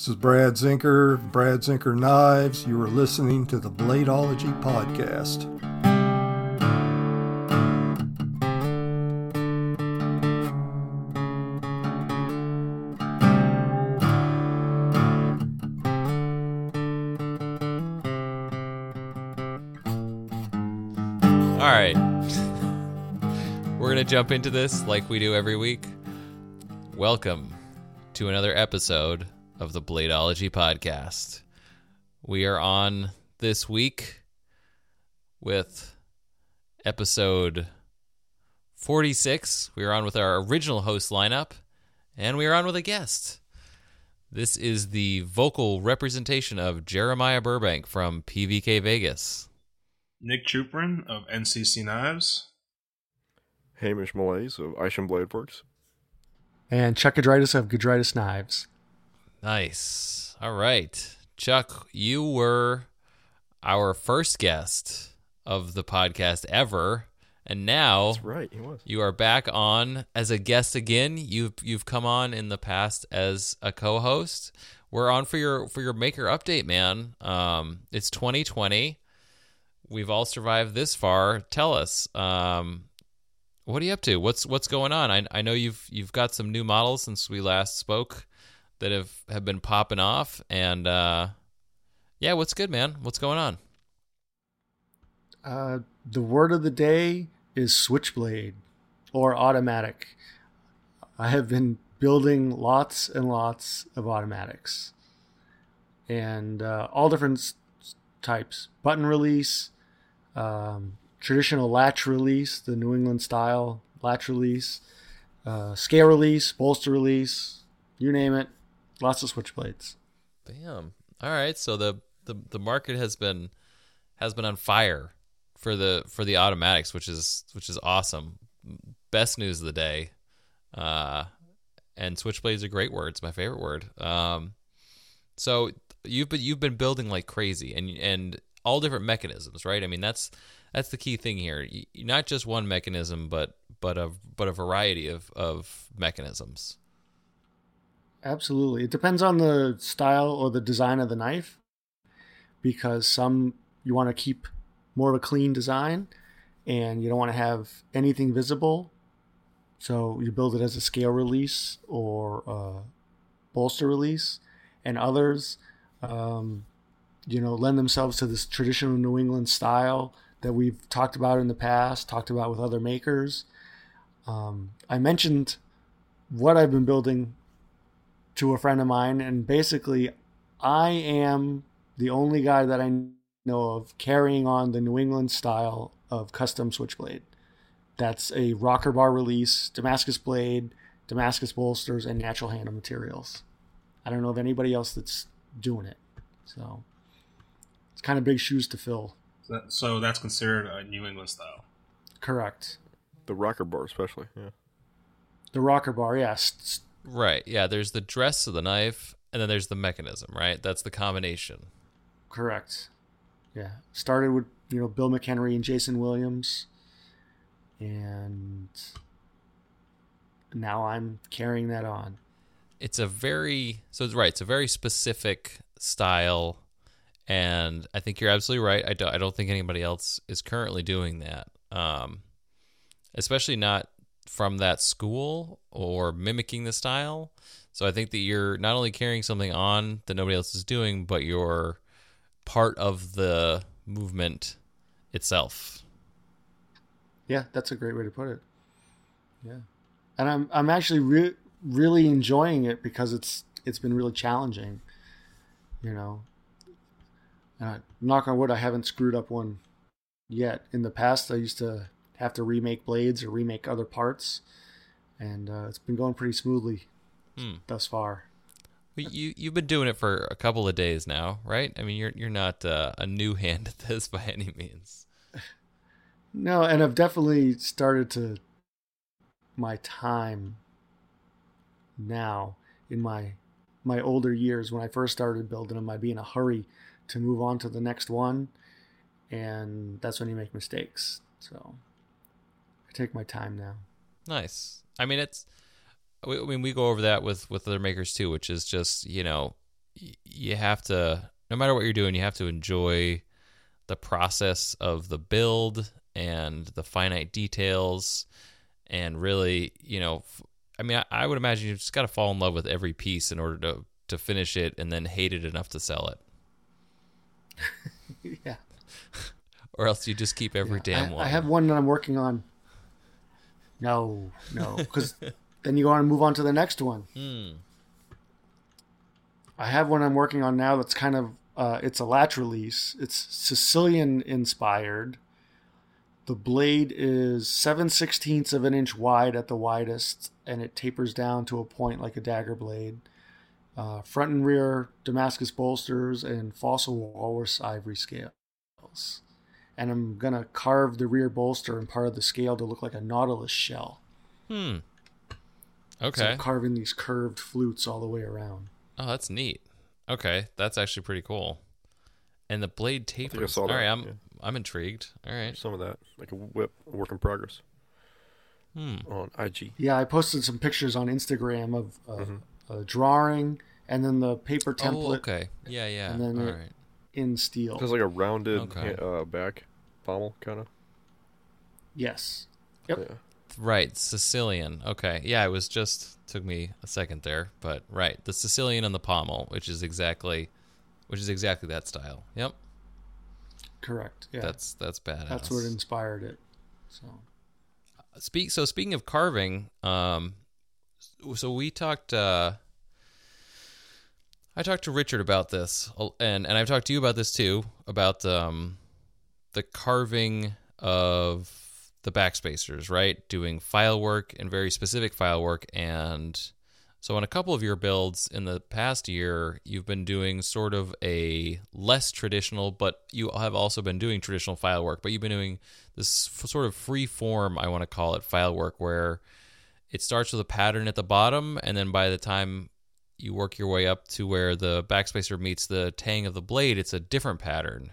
This is Brad Zinker, Brad Zinker Knives. You are listening to the Bladeology Podcast. All right. We're going to jump into this like we do every week. Welcome to another episode of the Bladeology Podcast. We are on this week with episode 46. We are on with our original host lineup, and we are on with a guest. This is the vocal representation of Jeremiah Burbank from PVK Vegas. Nick Chuprin of NCC Knives. Hamish Malays of Isham Blade Works. And Chuck Gedraitis of Gedraitis Knives. Nice. All right. Chuck, you were our first guest of the podcast ever. And now That's right, he was. you are back on as a guest again. You've you've come on in the past as a co-host. We're on for your for your maker update, man. Um, it's 2020. We've all survived this far. Tell us, um, what are you up to? What's what's going on? I I know you've you've got some new models since we last spoke that have have been popping off, and uh, yeah, what's good, man? What's going on? Uh, the word of the day is switchblade or automatic. I have been building lots and lots of automatics and uh, all different types button release, um, traditional latch release, the New England style latch release, uh, scale release, bolster release, you name it, lots of switchblades. Bam. All right. So the, the the market has been has been on fire for the for the automatics, which is which is awesome. Best news of the day. Uh, and switchblade is a great words. My favorite word. Um, so you've been you've been building like crazy, and and all different mechanisms, right? I mean, that's that's the key thing here. Y- Not just one mechanism, but but a but a variety of of mechanisms. Absolutely. It depends on the style or the design of the knife because some you want to keep more of a clean design and you don't want to have anything visible. So you build it as a scale release or a bolster release. And others, um, you know, lend themselves to this traditional New England style that we've talked about in the past, talked about with other makers. Um, I mentioned what I've been building to a friend of mine, and basically, I am the only guy that I know of carrying on the New England style of custom switchblade. That's a rocker bar release, Damascus blade, Damascus bolsters, and natural handle materials. I don't know of anybody else that's doing it. So it's kind of big shoes to fill. So that's considered a New England style. Correct. The rocker bar, especially. Yeah. The rocker bar, yes. Right. Yeah. There's the dress of the knife, and then there's the mechanism. Right. That's the combination. Correct. Yeah. Started with, you know, Bill McHenry and Jason Williams. And now I'm carrying that on. It's a very so it's right. It's a very specific style, and I think you're absolutely right. I don't. I don't think anybody else is currently doing that. Um, especially not from that school or mimicking the style. So I think that you're not only carrying something on that nobody else is doing, but you're part of the movement itself. Yeah, that's a great way to put it. Yeah. And I'm I'm actually re- really enjoying it because it's it's been really challenging, you know. And I, knock on wood, I haven't screwed up one yet. In the past, I used to have to remake blades or remake other parts, and uh, it's been going pretty smoothly Hmm. thus far. Well, you you've been doing it for a couple of days now, right? I mean, you're you're not uh, a new hand at this by any means. No, and I've definitely started to my time now in my my older years when I first started building them, I'd be in a hurry to move on to the next one, and that's when you make mistakes. So I take my time now. Nice. I mean, it's. I mean, we go over that with with other makers too, which is just you know you have to no matter what you're doing, you have to enjoy the process of the build and the finite details and really, you know, I mean, I, I would imagine you just got to fall in love with every piece in order to to finish it and then hate it enough to sell it. yeah. Or else you just keep every Yeah, damn I, one. I have one that I'm working on. No, no, because then you go on and move on to the next one. Hmm. I have one I'm working on now that's kind of uh, it's a latch release. It's Sicilian inspired. The blade is seven sixteenths of an inch wide at the widest, and it tapers down to a point like a dagger blade. Uh, front and rear Damascus bolsters and fossil walrus ivory scales. And I'm gonna carve the rear bolster and part of the scale to look like a nautilus shell. Hmm. So Okay. I'm carving these curved flutes all the way around. Oh, that's neat. Okay, that's actually pretty cool. And the blade I tapers. saw All that, right, I'm yeah. I'm intrigued. All right. Some of that, like a whip, a work in progress Hmm. on IG. Yeah, I posted some pictures on Instagram of uh, Mhm. a drawing and then the paper template Oh, okay. Yeah, yeah. And then All it- right. in steel. It has like a rounded Okay. uh, back pommel, kind of. Yes. Yep. Yeah. Right, Sicilian. Okay. Yeah, it was just took me a second there, but right. The Sicilian and the pommel, which is exactly which is exactly that style. Yep. Correct. Yeah. That's that's badass. That's what inspired it. So Speak so speaking of carving, um so we talked uh I talked to Richard about this and and I've talked to you about this too about um the carving of the backspacers, right? Doing file work and very specific file work and so on a couple of your builds in the past year, you've been doing sort of a less traditional, but you have also been doing traditional file work, but you've been doing this f- sort of free form, I want to call it file work, where it starts with a pattern at the bottom, and then by the time you work your way up to where the backspacer meets the tang of the blade, it's a different pattern.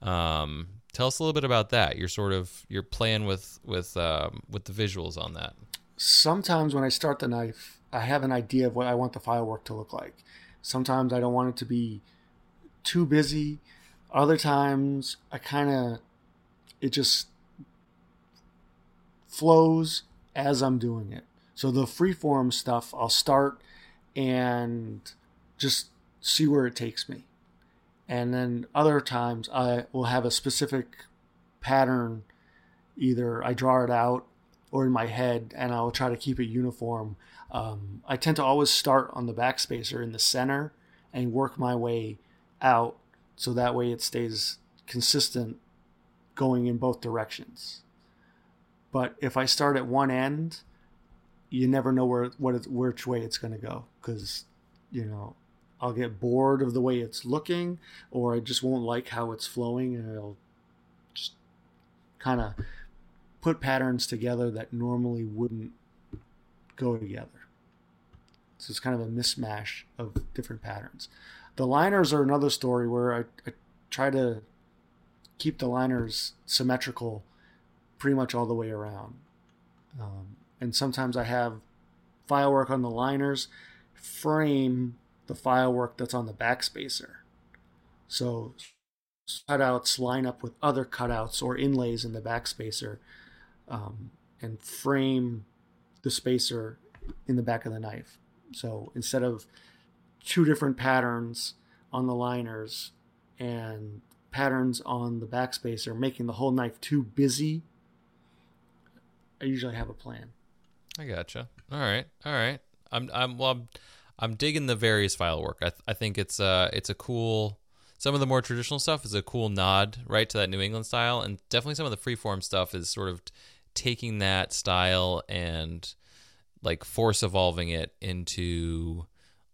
Um, tell us a little bit about that. You're sort of you're playing with with um, with the visuals on that. sometimes when I start the knife, I have an idea of what I want the file work to look like. Sometimes I don't want it to be too busy. Other times I kind of it just flows as I'm doing it. So the freeform stuff, I'll start and just see where it takes me. And then other times I will have a specific pattern. Either I draw it out or in my head, and I'll try to keep it uniform. Um, I tend to always start on the backspacer in the center and work my way out so that way it stays consistent going in both directions. But if I start at one end, you never know where what it, which way it's going to go because you know I'll get bored of the way it's looking, or I just won't like how it's flowing, and I'll just kind of put patterns together that normally wouldn't go together. So it's kind of a mismatch of different patterns. The liners are another story where I, I try to keep the liners symmetrical pretty much all the way around. Um, and sometimes I have file work on the liners frame the file work that's on the backspacer. So cutouts line up with other cutouts or inlays in the backspacer um, and frame the spacer in the back of the knife. So instead of two different patterns on the liners and patterns on the backspacer, making the whole knife too busy, I usually have a plan. I gotcha. All right, all right. I'm I'm well. I'm, I'm digging the various file work. I th- I think it's uh it's a cool. Some of the more traditional stuff is a cool nod right to that New England style, and definitely some of the freeform stuff is sort of taking that style and like force evolving it into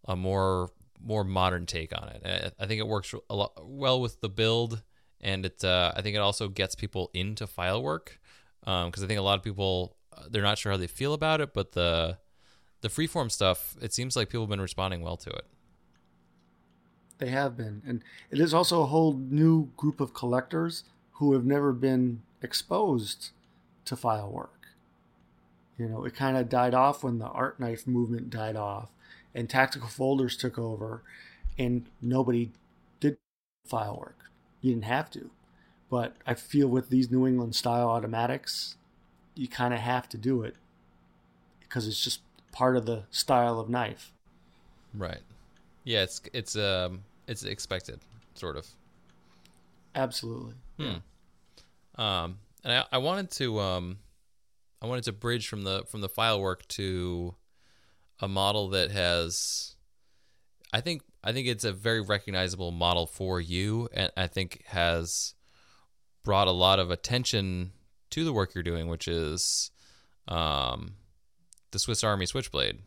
a more more modern take on it. I, I think it works a lot well with the build, and it uh, I think it also gets people into file work because I think a lot of people uh, they're not sure how they feel about it, but the the freeform stuff it seems like people have been responding well to it. They have been. And it is also a whole new group of collectors who have never been exposed to file work. You know, it kind of died off when the art knife movement died off and tactical folders took over. and nobody did file work. You didn't have to. But I feel with these New England style automatics, you kind of have to do it because it's just part of the style of knife. Right. Yeah, it's it's um it's expected, sort of. Absolutely. Hmm. Um, and I, I wanted to um, I wanted to bridge from the from the file work to a model that has, I think I think it's a very recognizable model for you, and I think has brought a lot of attention to the work you're doing, which is um, the Swiss Army Switchblade,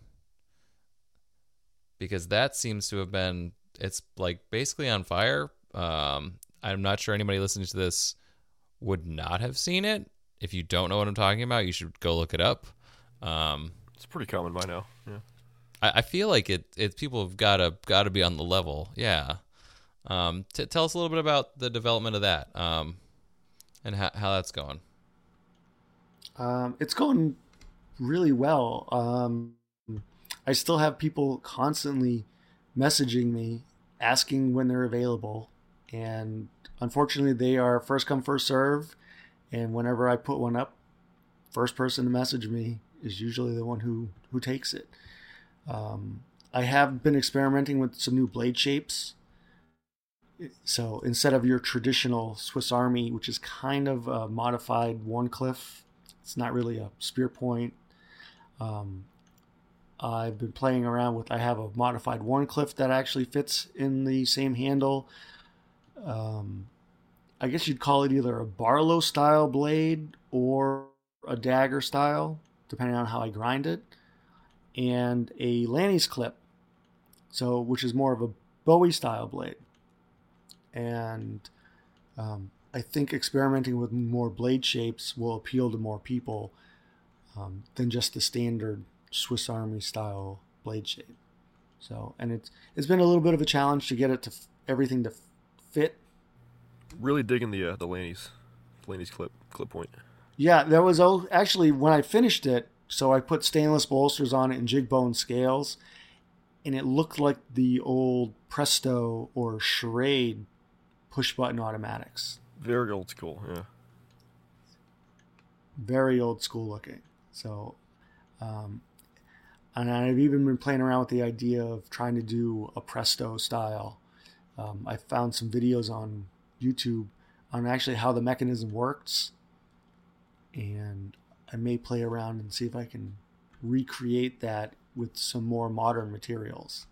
because that seems to have been it's like basically on fire. Um, I'm not sure anybody listening to this would not have seen it. If you don't know what I'm talking about, you should go look it up. Um, It's pretty common by now. Yeah. I, I feel like it. It people have got to got to be on the level. Yeah. Um, t- tell us a little bit about the development of that, um, and how how that's going. Um, it's going really well. Um, I still have people constantly messaging me asking when they're available, and unfortunately, they are first come first serve. And whenever I put one up, first person to message me is usually the one who who takes it. Um, I have been experimenting with some new blade shapes. So instead of your traditional Swiss Army, which is kind of a modified Wharncliffe, it's not really a spear point. Um, I've been playing around with. I have a modified Wharncliffe that actually fits in the same handle. Um, I guess you'd call it either a Barlow style blade or a dagger style, depending on how I grind it, and a Lanny's clip, so which is more of a Bowie style blade. And um, I think experimenting with more blade shapes will appeal to more people um, than just the standard Swiss Army style blade shape. So, and it's it's been a little bit of a challenge to get it to f- everything to f- fit. Really digging the uh, the Laney's Laney's clip clip point. Yeah, that was oh, actually when I finished it. So I put stainless bolsters on it and jig bone scales, and it looked like the old Presto or Schrade push button automatics. Very old school. Yeah. very old school looking. So, um, and I've even been playing around with the idea of trying to do a Presto style. Um, I found some videos on YouTube on actually how the mechanism works, and I may play around and see if I can recreate that with some more modern materials.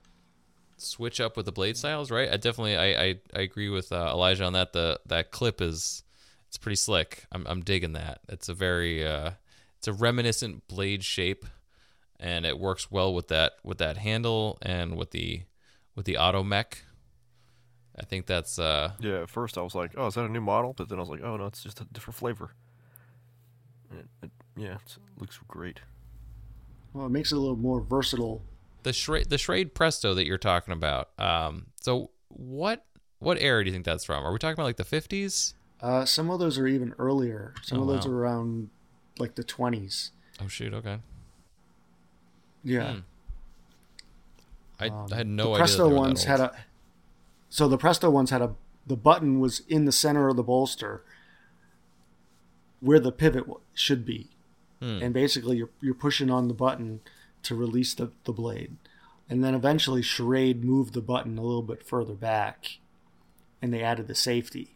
Switch up with the blade styles, right? I definitely I I, I agree with uh, Elijah on that. The that clip is it's pretty slick. I'm I'm digging that. It's a very uh, it's a reminiscent blade shape, and it works well with that with that handle and with the with the auto mech. I think that's uh Yeah. At first I was like, oh, is that a new model? But then I was like, oh no, it's just a different flavor. It, it, yeah, it looks great. Well, it makes it a little more versatile. the Schrade, the Schrade Presto that you're talking about. Um, so what what era do you think that's from? Are we talking about like the 50s? Uh, some of those are even earlier. Some Oh, of those wow. are around like the 20s. Oh shoot, okay. Yeah. Hmm. I, Um, I had no the idea. Presto ones had a. So the Presto ones had a. The button was in the center of the bolster, where the pivot should be, Hmm. and basically you're you're pushing on the button to release the the blade, and then eventually Schrade moved the button a little bit further back, and they added the safety.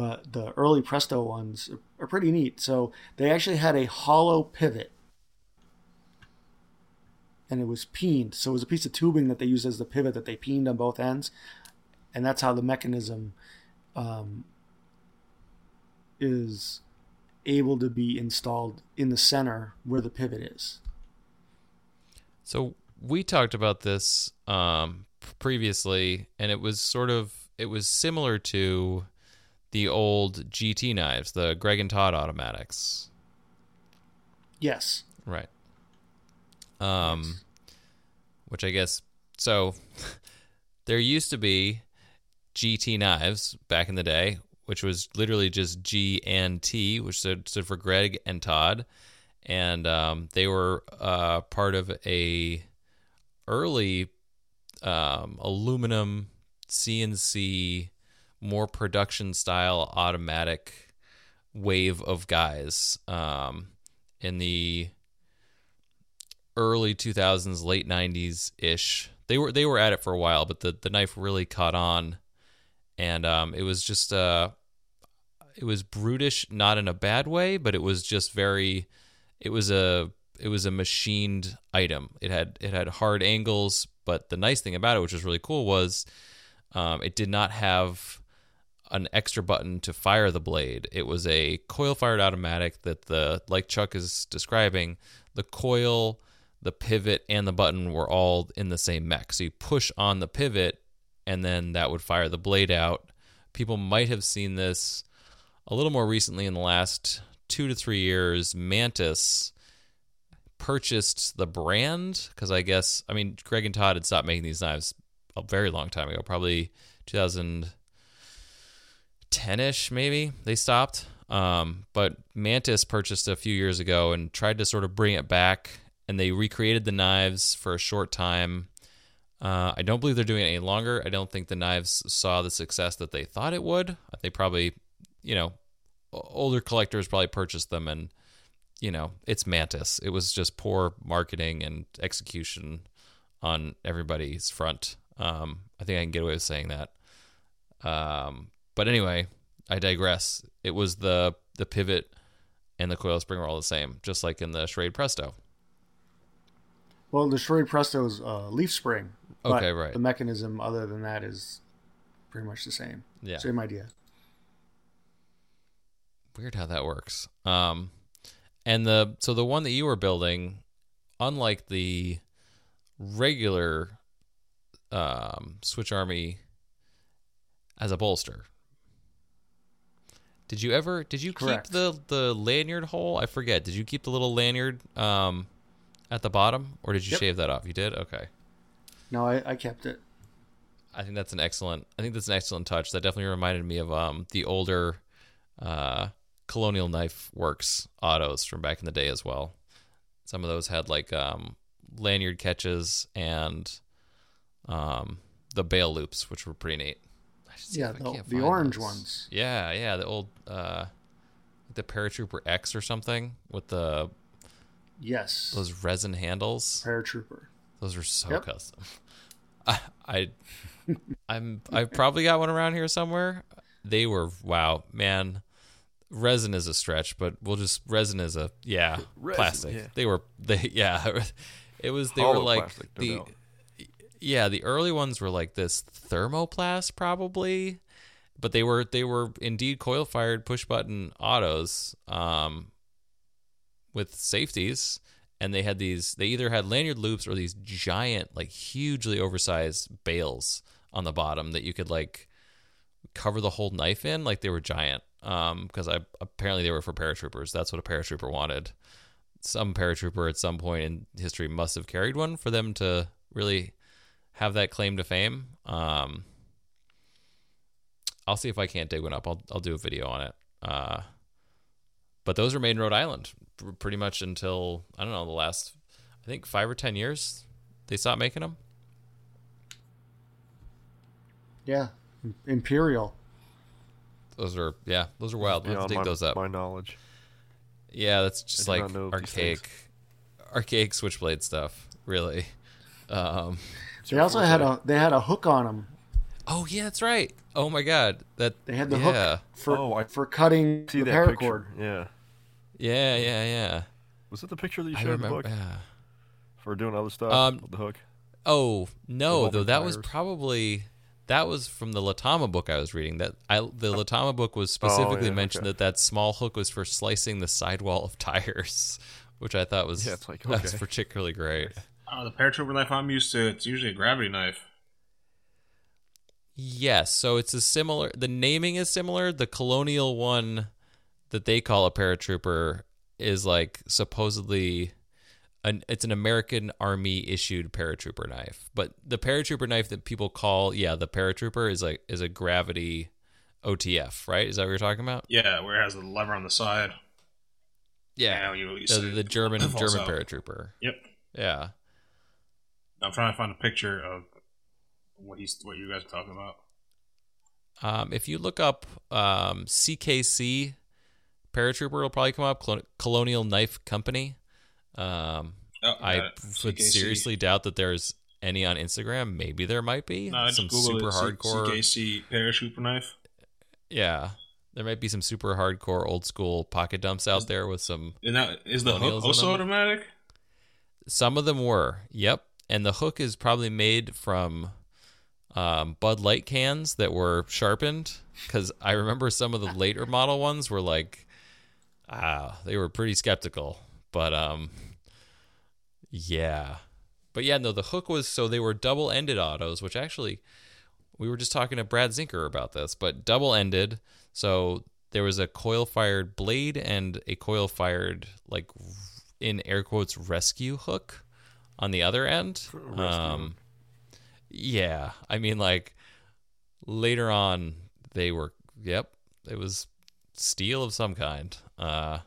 But the early Presto ones are, pretty neat. So they actually had a hollow pivot and it was peened. So it was a piece of tubing that they used as the pivot that they peened on both ends, and that's how the mechanism um, is able to be installed in the center where the pivot is. So we talked about this um, previously, and it was sort of it was similar to the old GT knives, the Greg and Todd automatics, Yes. right? Um, which I guess so. there used to be GT knives back in the day, which was literally just G and T, which stood, stood for Greg and Todd, and um, they were uh, part of a early um, aluminum CNC, more production style automatic wave of guys um, in the early 2000s, late 90s ish. They were they were at it for a while, but the the knife really caught on, and um, it was just uh, it was brutish, not in a bad way, but it was just very. It was a it was a machined item. It had it had hard angles, but the nice thing about it, which was really cool, was um, it did not have an extra button to fire the blade. It was a coil fired automatic that the like Chuck is describing, the coil, the pivot, and the button were all in the same mech. So you push on the pivot, and then that would fire the blade out. People might have seen this a little more recently in the last two to three years. Mantis purchased the brand because I guess I mean Greg and Todd had stopped making these knives a very long time ago, probably 2010ish maybe they stopped. Um, but Mantis purchased a few years ago and tried to sort of bring it back, and they recreated the knives for a short time. Uh, I don't believe they're doing it any longer. I don't think the knives saw the success that they thought it would. They probably, you know, older collectors probably purchased them and you know, it's Mantis. It was just poor marketing and execution on everybody's front. Um, I think I can get away with saying that. Um, but anyway, I digress. It was the the pivot and the coil spring were all the same, just like in the Schrade Presto. Well, the Schrade Presto is uh, leaf spring. Okay, right. The mechanism, other than that, is pretty much the same. Yeah. Same idea. Weird how that works. Um, and the so the one that you were building, unlike the regular um, Switch Army, as a bolster. Did you ever? Did you Correct. keep the the lanyard hole? I forget. Did you keep the little lanyard um, at the bottom, or did you Yep. shave that off? You did. Okay. No, I, I kept it. I think that's an excellent. I think that's an excellent touch. That definitely reminded me of um, the older uh, Colonial Knife Works autos from back in the day as well. Some of those had like um, lanyard catches and um, the bail loops, which were pretty neat. I Yeah, the, the orange those. ones. Yeah, yeah, the old uh, the Paratrooper X or something with the Yes. those resin handles. Paratrooper. Those are so Yep. custom. I, I I'm I've probably got one around here somewhere. They were wow, man. Resin is a stretch, but we'll just resin is a yeah, Resin, plastic. yeah. They were they yeah. It was they were like plastic, the doubt. Yeah, the early ones were like this thermoplast probably, but they were they were indeed coil fired push button autos um with safeties. And they had these they either had lanyard loops or these giant like hugely oversized bales on the bottom that you could like cover the whole knife in. Like they were giant um because i apparently they were for paratroopers. That's what a paratrooper wanted. Some paratrooper at some point in history must have carried one for them to really have that claim to fame um i'll see if i can't dig one up i'll, I'll do a video on it uh but those are made in Rhode Island pretty much until I don't know the last I think five or ten years they stopped making them. Yeah. Imperial. Those are yeah, those are wild. We'll have to Beyond dig my, those up. my knowledge. Yeah, that's just like not know of these things. archaic, archaic switchblade stuff. Really. Um, It's They your also had forte. a they had a hook on them. oh yeah, that's right. Oh my god, that They had the yeah, hook for Oh, I for cutting See the that paracord. picture? Yeah. yeah, yeah, yeah. Was it the picture that you I showed in the remember. book Yeah. for doing other stuff Um, with the hook? Oh no, Revolving though that was probably that was from the Latama book I was reading. That I the Latama book was specifically yeah, mentioned okay. that that small hook was for slicing the sidewall of tires, which I thought was Yeah, it's like, that was particularly great. Oh, the paratrooper knife I'm used to, it's usually a gravity knife. Yes, so it's a similar. The naming is similar. The colonial one that they call a paratrooper is like supposedly an it's an American Army issued paratrooper knife. But the paratrooper knife that people call yeah the paratrooper is like is a gravity OTF, right? Is that what you're talking about? Yeah, where it has the lever on the side. Yeah, you, you the, the German German out. paratrooper. Yep. Yeah, I'm trying to find a picture of what he's what you guys are talking about. Um, if you look up um, CKC paratrooper, will probably come up. Colonial Knife Company. Um, Oh, I would seriously doubt that there's any on Instagram. Maybe there might be No, some super it, hardcore. CKC paratrooper knife. Yeah, there might be some super hardcore old school pocket dumps out there with some. And that is the hook also automatic? Some of them were. Yep, and the hook is probably made from um, Bud Light cans that were sharpened. Because I remember some of the later model ones were like, ah, they were pretty skeptical. But um, yeah, but yeah, no, the hook was so they were double ended autos, which actually we were just talking to Brad Zinker about this, but double ended. So there was a coil fired blade and a coil fired like in air quotes rescue hook on the other end. Um, yeah, I mean like later on they were yep, it was steel of some kind. Uh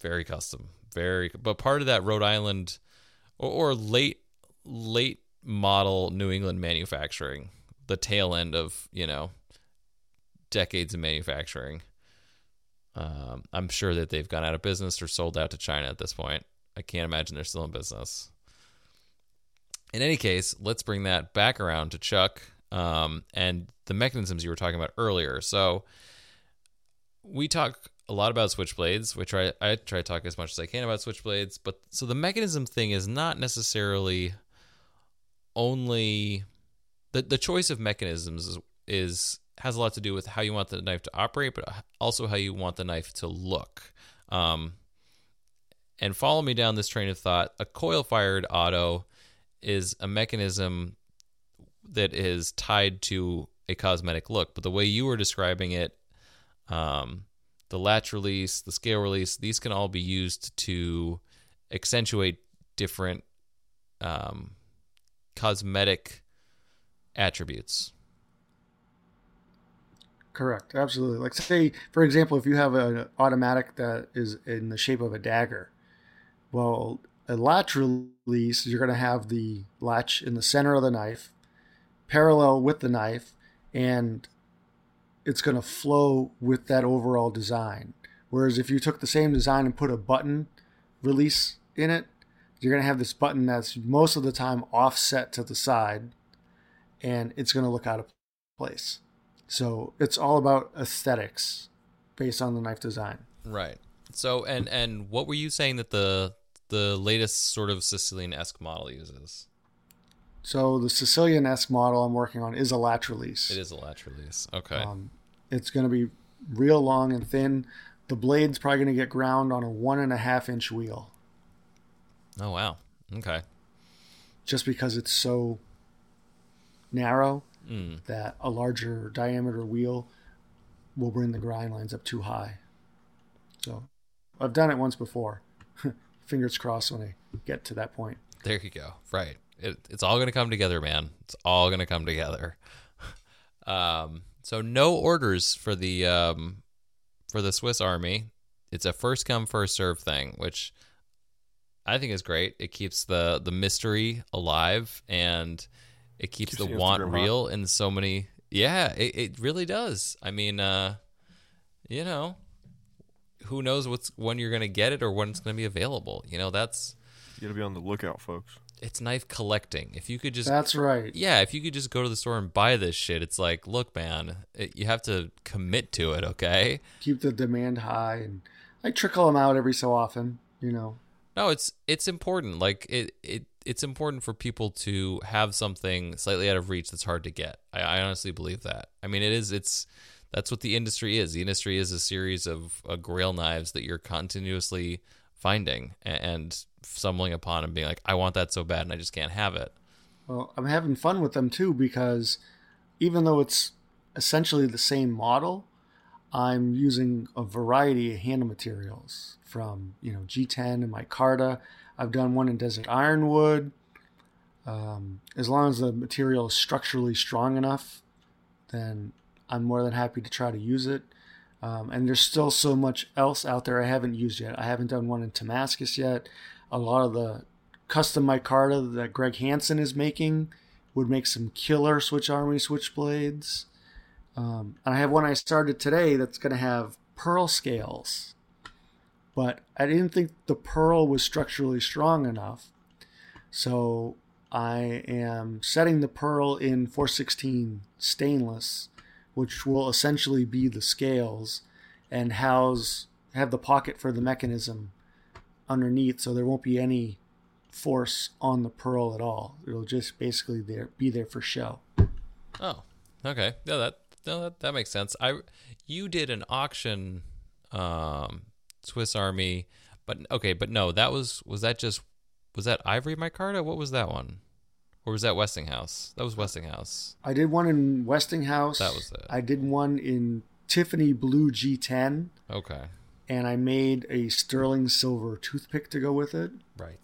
very custom, very but part of that Rhode Island or, or late late model New England manufacturing, the tail end of, you know, decades of manufacturing. Um, I'm sure that they've gone out of business or sold out to China at this point. I can't imagine they're still in business. In any case, let's bring that back around to Chuck um, and the mechanisms you were talking about earlier. So we talk a lot about switchblades, which I, I try to talk as much as I can about switchblades. But so the mechanism thing is not necessarily only the the choice of mechanisms is, is has a lot to do with how you want the knife to operate, but also how you want the knife to look. Um, and follow me down this train of thought. A coil fired auto is a mechanism that is tied to a cosmetic look, but the way you were describing it, um, the latch release, the scale release, these can all be used to accentuate different um, cosmetic attributes. Correct. Absolutely. Like say, for example, if you have an automatic that is in the shape of a dagger, well, a latch release, you're going to have the latch in the center of the knife, parallel with the knife, and it's going to flow with that overall design. Whereas if you took the same design and put a button release in it, you're going to have this button that's most of the time offset to the side, and it's going to look out of place. So it's all about aesthetics based on the knife design. Right. So and and what were you saying that the the latest sort of Sicilian esque model uses? So the Sicilian esque model I'm working on is a latch release. It is a latch release. Okay. Um, it's going to be real long and thin. The blade's probably going to get ground on a one and a half inch wheel, oh wow. Okay. just because it's so narrow Mm. that a larger diameter wheel will bring the grind lines up too high. So I've done it once before. Fingers crossed when I get to that point. There you go. Right. It, it's all going to come together, man. It's all going to come together. um, so no orders for the um, for the Swiss Army. It's a first come first serve thing, which I think is great. It keeps the the mystery alive and it keeps, Keeps the the want real in so many. Yeah, it, it really does. I mean, uh, you know, who knows what's when you're going to get it or when it's going to be available. You know, that's You got to be on the lookout, folks. it's knife collecting. If you could just That's right. yeah, if you could just go to the store and buy this shit, it's like, look, man, it, you have to commit to it, okay? Keep the demand high, and I trickle them out every so often. You know, No, it's it's important. Like it it it's important for people to have something slightly out of reach that's hard to get. I, I honestly believe that. I mean, it is. It's that's what the industry is. The industry is a series of uh, grail knives that you're continuously finding and, and stumbling upon and being like, I want that so bad, and I just can't have it. Well, I'm having fun with them too because even though it's essentially the same model, I'm using a variety of handle materials from you know G10 and micarta. I've done one in desert ironwood. Um, as long as the material is structurally strong enough, then I'm more than happy to try to use it. Um, and there's still so much else out there I haven't used yet. I haven't done one in Damascus yet. A lot of the custom micarta that Greg Hansen is making would make some killer Switch Army switchblades. Um, and I have one I started today that's going to have pearl scales. But I didn't think the pearl was structurally strong enough. So I am setting the pearl in 416 stainless, which will essentially be the scales and house have the pocket for the mechanism underneath so there won't be any force on the pearl at all. It'll just basically there be there for show. Oh, okay. Yeah, that no, that, that makes sense. I you did an auction, um, Swiss Army, but okay, but no, that was was that just was that Ivory Micarta? What was that one? Or was that Westinghouse? That was Westinghouse. I did one in Westinghouse. That was it. I did one in Tiffany Blue G10, Okay, and I made a sterling silver toothpick to go with it. right.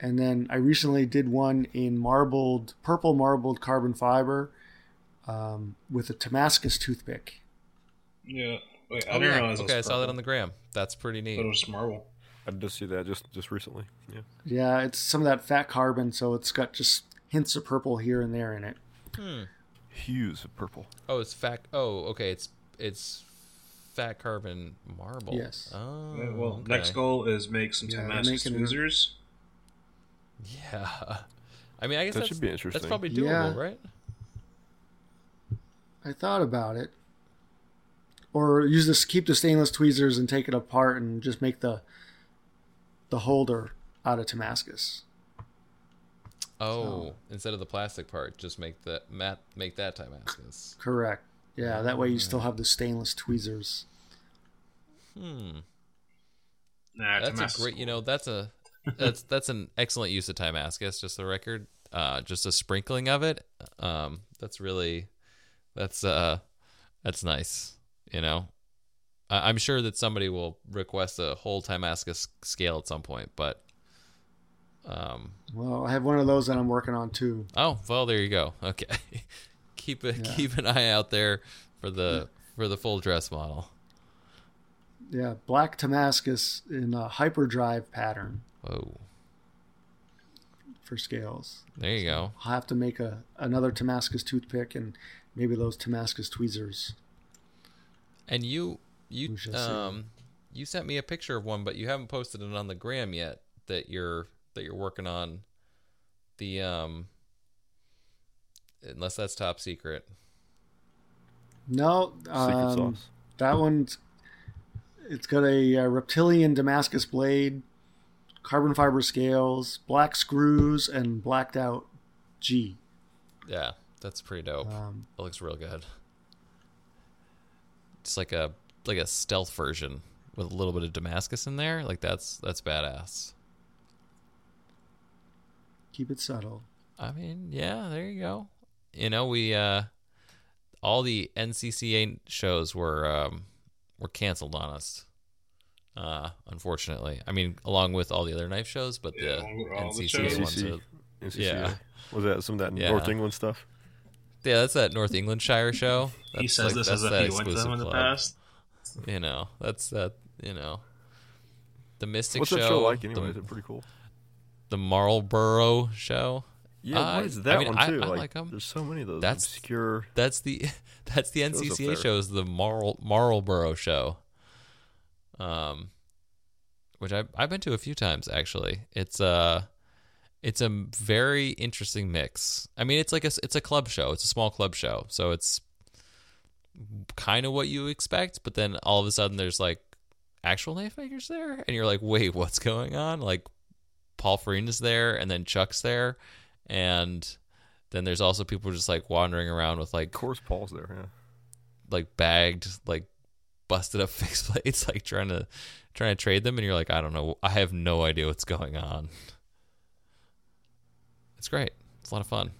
And then I recently did one in marbled, purple marbled carbon fiber um, with a Damascus toothpick. Yeah. Wait, I Oh, didn't yeah. realize Okay, I saw that on the gram. That's pretty neat. thought it was marble. I just see that just just recently. Yeah. Yeah, it's some of that fat carbon, so it's got just hints of purple here and there in it. Hmm. Hues of purple. Oh, it's fat. Oh, okay. It's it's fat carbon marble. Yes. Oh. Yeah, well, okay. next goal is make some Yeah, they're Damascus making it- tweezers. Yeah. I mean, I guess That that's, should be interesting. That's probably doable, Yeah. right? I thought about it. Or use this, keep the stainless tweezers and take it apart and just make the the holder out of Damascus. Oh, instead of the plastic part, just make that mat make that Damascus. Correct. Yeah, that way you still have the stainless tweezers. Hmm. Nah, That's Damascus a great. You know, that's a that's that's an excellent use of Damascus. Just the record, uh, just a sprinkling of it. Um, that's really, that's uh, that's nice. You know, I'm sure that somebody will request a whole Damascus scale at some point, but. Um. Well, I have one of those that I'm working on too. Oh well, there you go. Okay, keep it Yeah. keep an eye out there for the for the full dress model. Yeah, black Damascus in a hyperdrive pattern Whoa, for scales. there you go. I'll have to make a another Damascus toothpick and maybe those Damascus tweezers. And you you We see. um you sent me a picture of one, but you haven't posted it on the gram yet. That you're that you're working on the um unless that's top secret. No, Secret um, sauce. that one's it's got a, uh reptilian Damascus blade, carbon fiber scales, black screws, and blacked out G. Yeah, that's pretty dope. Um, It looks real good. It's like a like a stealth version with a little bit of Damascus in there. Like that's that's badass. keep it subtle. I mean, yeah, there you go. You know, we uh all the NCCA shows were um were canceled on us. Uh unfortunately. I mean, along with all the other knife shows, but Yeah, the along with all the NCCA ones are, NCCA. yeah. Was that some of that Yeah. North England stuff? Yeah, that's that North England Shire show. That's he says like- this as if he went to them in the club. past. You know, that's that, you know. The Mystic What's show, that show like the- Is it pretty cool? the Marlboro show. Yeah, Uh, what is that I mean, one too? I like, like 'em. there's so many of those That's- obscure. That's the that's the NCCA show is the Marl Marlborough show. Um, which I I've been to a few times actually. It's uh it's a very interesting mix. I mean, it's like a it's a club show. It's a small club show, so it's kind of what you expect. But then all of a sudden, there's like actual knife makers there, and you're like, wait, what's going on? Like Paul Farina's there, and then Chuck's there, and then there's also people just like wandering around with like Of course, Paul's there. Yeah. like bagged like busted up fixed plates like trying to trying to trade them and you're like i don't know i have no idea what's going on it's great it's a lot of fun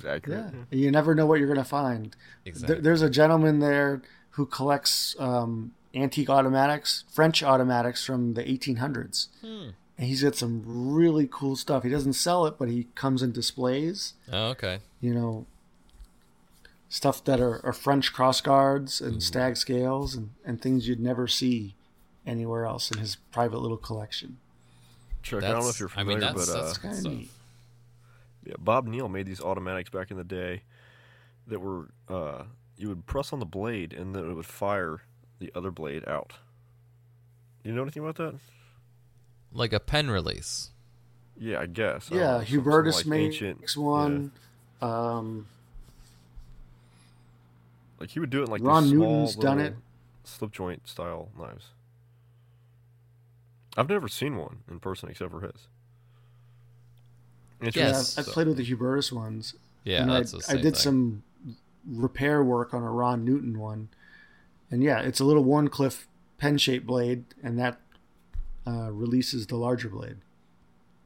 Seems accurate. Yeah, you never know what you're going to find. exactly There- There's a gentleman there who collects um, antique automatics, French automatics from the 1800s. Hmm. And he's got some really cool stuff. He doesn't sell it, but he comes in displays. oh, okay You know, stuff that are, are French cross guards and stag scales and, and things you'd never see anywhere else in his private little collection. Chuck, I don't know if you're I mean, familiar, that's- but that's uh, Kind of So- neat. Yeah, Bob Neal made these automatics back in the day that were uh, you would press on the blade and then it would fire the other blade out. You know anything about that? Like a pen release. Yeah, I guess. I don't Yeah, know, some- some, Hubertus like, makes ancient- one. Um, Like he would do it in like Ron these small Newton's done it. slip joint style knives. I've never seen one in person except for his. Interesting. yeah, I've, I've So- played with the Hubertus ones. Yeah, and that's I, the I did thing. some repair work on a Ron Newton one, and yeah, it's a little Wharncliffe pen-shaped blade, and that uh, releases the larger blade.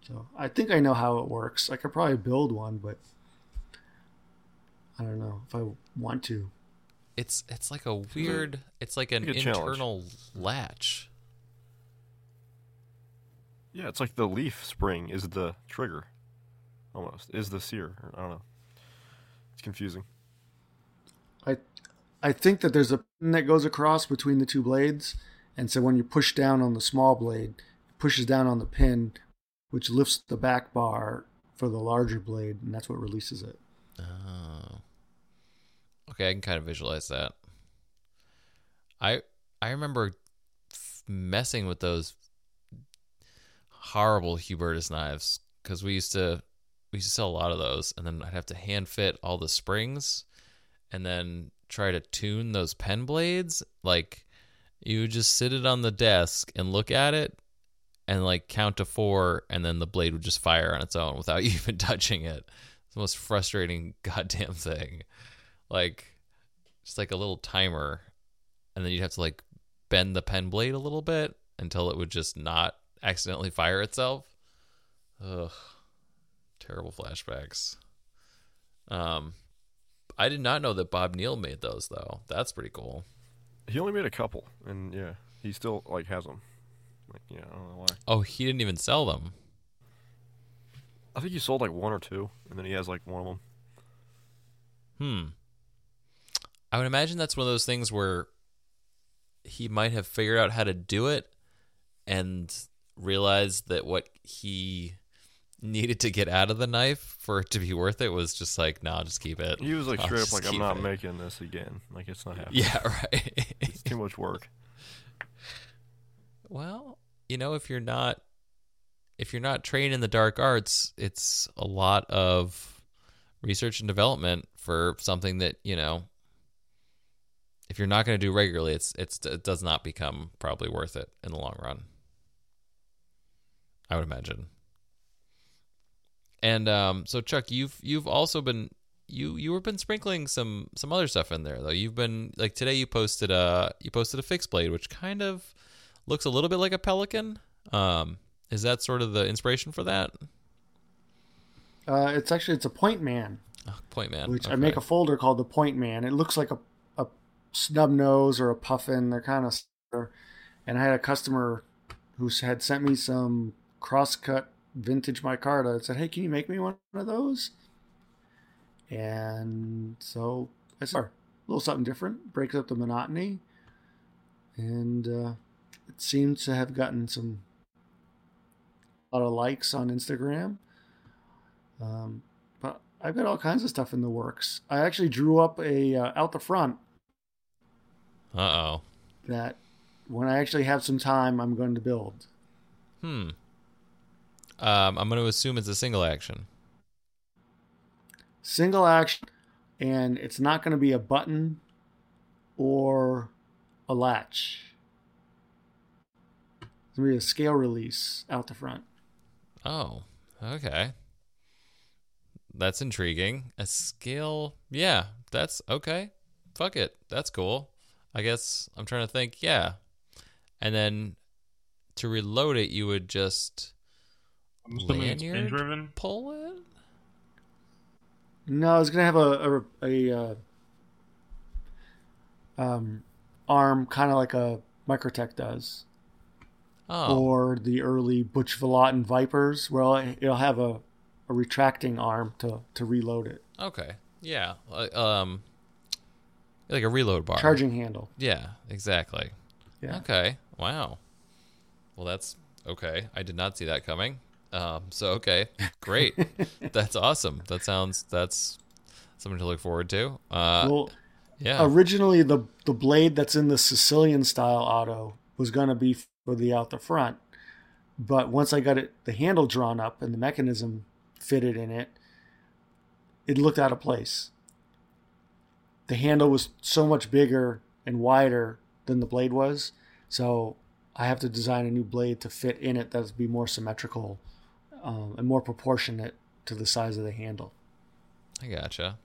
So I think I know how it works. I could probably build one, but I don't know if I want to. It's it's like a weird. It's like an like a challenge. internal latch. Yeah, it's like the leaf spring is the trigger, almost is the sear. I don't know. It's confusing. I I think that there's a pin that goes across between the two blades, and so when you push down on the small blade, it pushes down on the pin, which lifts the back bar for the larger blade, and that's what releases it. Oh. Okay, I can kind of visualize that. I I remember f- messing with those horrible Hubertus knives because we used to we used to sell a lot of those, and then I'd have to hand fit all the springs, and then try to tune those pen blades. Like you would just sit it on the desk and look at it, and like count to four, and then the blade would just fire on its own without you even touching it. It's the most frustrating goddamn thing. Like just like a little timer, and then you'd have to like bend the pen blade a little bit until it would just not accidentally fire itself. Ugh, terrible flashbacks. Um, I did not know that Bob Neal made those though. That's pretty cool. He only made a couple, and yeah, he still like has them. Like, yeah, I don't know why. Oh, he didn't even sell them. I think he sold like one or two, and then he has like one of them. Hmm. I would imagine that's one of those things where he might have figured out how to do it and realized that what he needed to get out of the knife for it to be worth it was just like, no, just keep it. He was like I'll straight up like, "I'm not it." making this again. Like it's not happening. Yeah, right. It's too much work." well, you know, if you're not if you're not trained in the dark arts, it's a lot of research and development for something that, you know, if you're not going to do regularly, it's it's it does not become probably worth it in the long run. I would imagine. And um, so Chuck, you've you've also been you you have been sprinkling some some other stuff in there though. You've been like today you posted a you posted a fixed blade, which kind of looks a little bit like a pelican. Um, is that sort of the inspiration for that? Uh, it's actually it's a Point Man, Oh, point man. which I make a folder called the Point Man. It looks like a a snub nose or a puffin. They're kind of, and I had a customer who had sent me some crosscut vintage micarta and said, "Hey, can you make me one of those?" And so I said, "A little something different, breaks up the monotony," and uh, it seems to have gotten some a lot of likes on Instagram. Um, but I've got all kinds of stuff in the works. I actually drew up a uh, out the front Uh oh. that when I actually have some time, I'm going to build. Hmm. Um, I'm going to assume it's a single action. Single action, and it's not going to be a button or a latch. It's going to be a scale release out the front. Oh, okay. That's intriguing. A scale, yeah, that's okay. Fuck it, that's cool. I guess I'm trying to think. Yeah, and then to reload it, you would just Lanyard? driven. pull it. No, it's going to have a a, a uh, um, arm, kind of like a Microtech does. Oh, or the early Butch Vallotton Vipers, where it'll have a, a retracting arm to, to reload it. okay, yeah, um, like a reload bar. Charging handle. Yeah, exactly. Yeah. Okay. Wow. Well, that's Okay, I did not see that coming. Um, so okay, great. that's awesome. That sounds that's something to look forward to. Uh, well, yeah. originally the the blade that's in the Sicilian style auto was going to be for the out the front, but once I got it the handle drawn up and the mechanism fitted in it, it looked out of place. The handle was so much bigger and wider than the blade was, so I have to design a new blade to fit in it that's be more symmetrical um, and more proportionate to the size of the handle. I gotcha.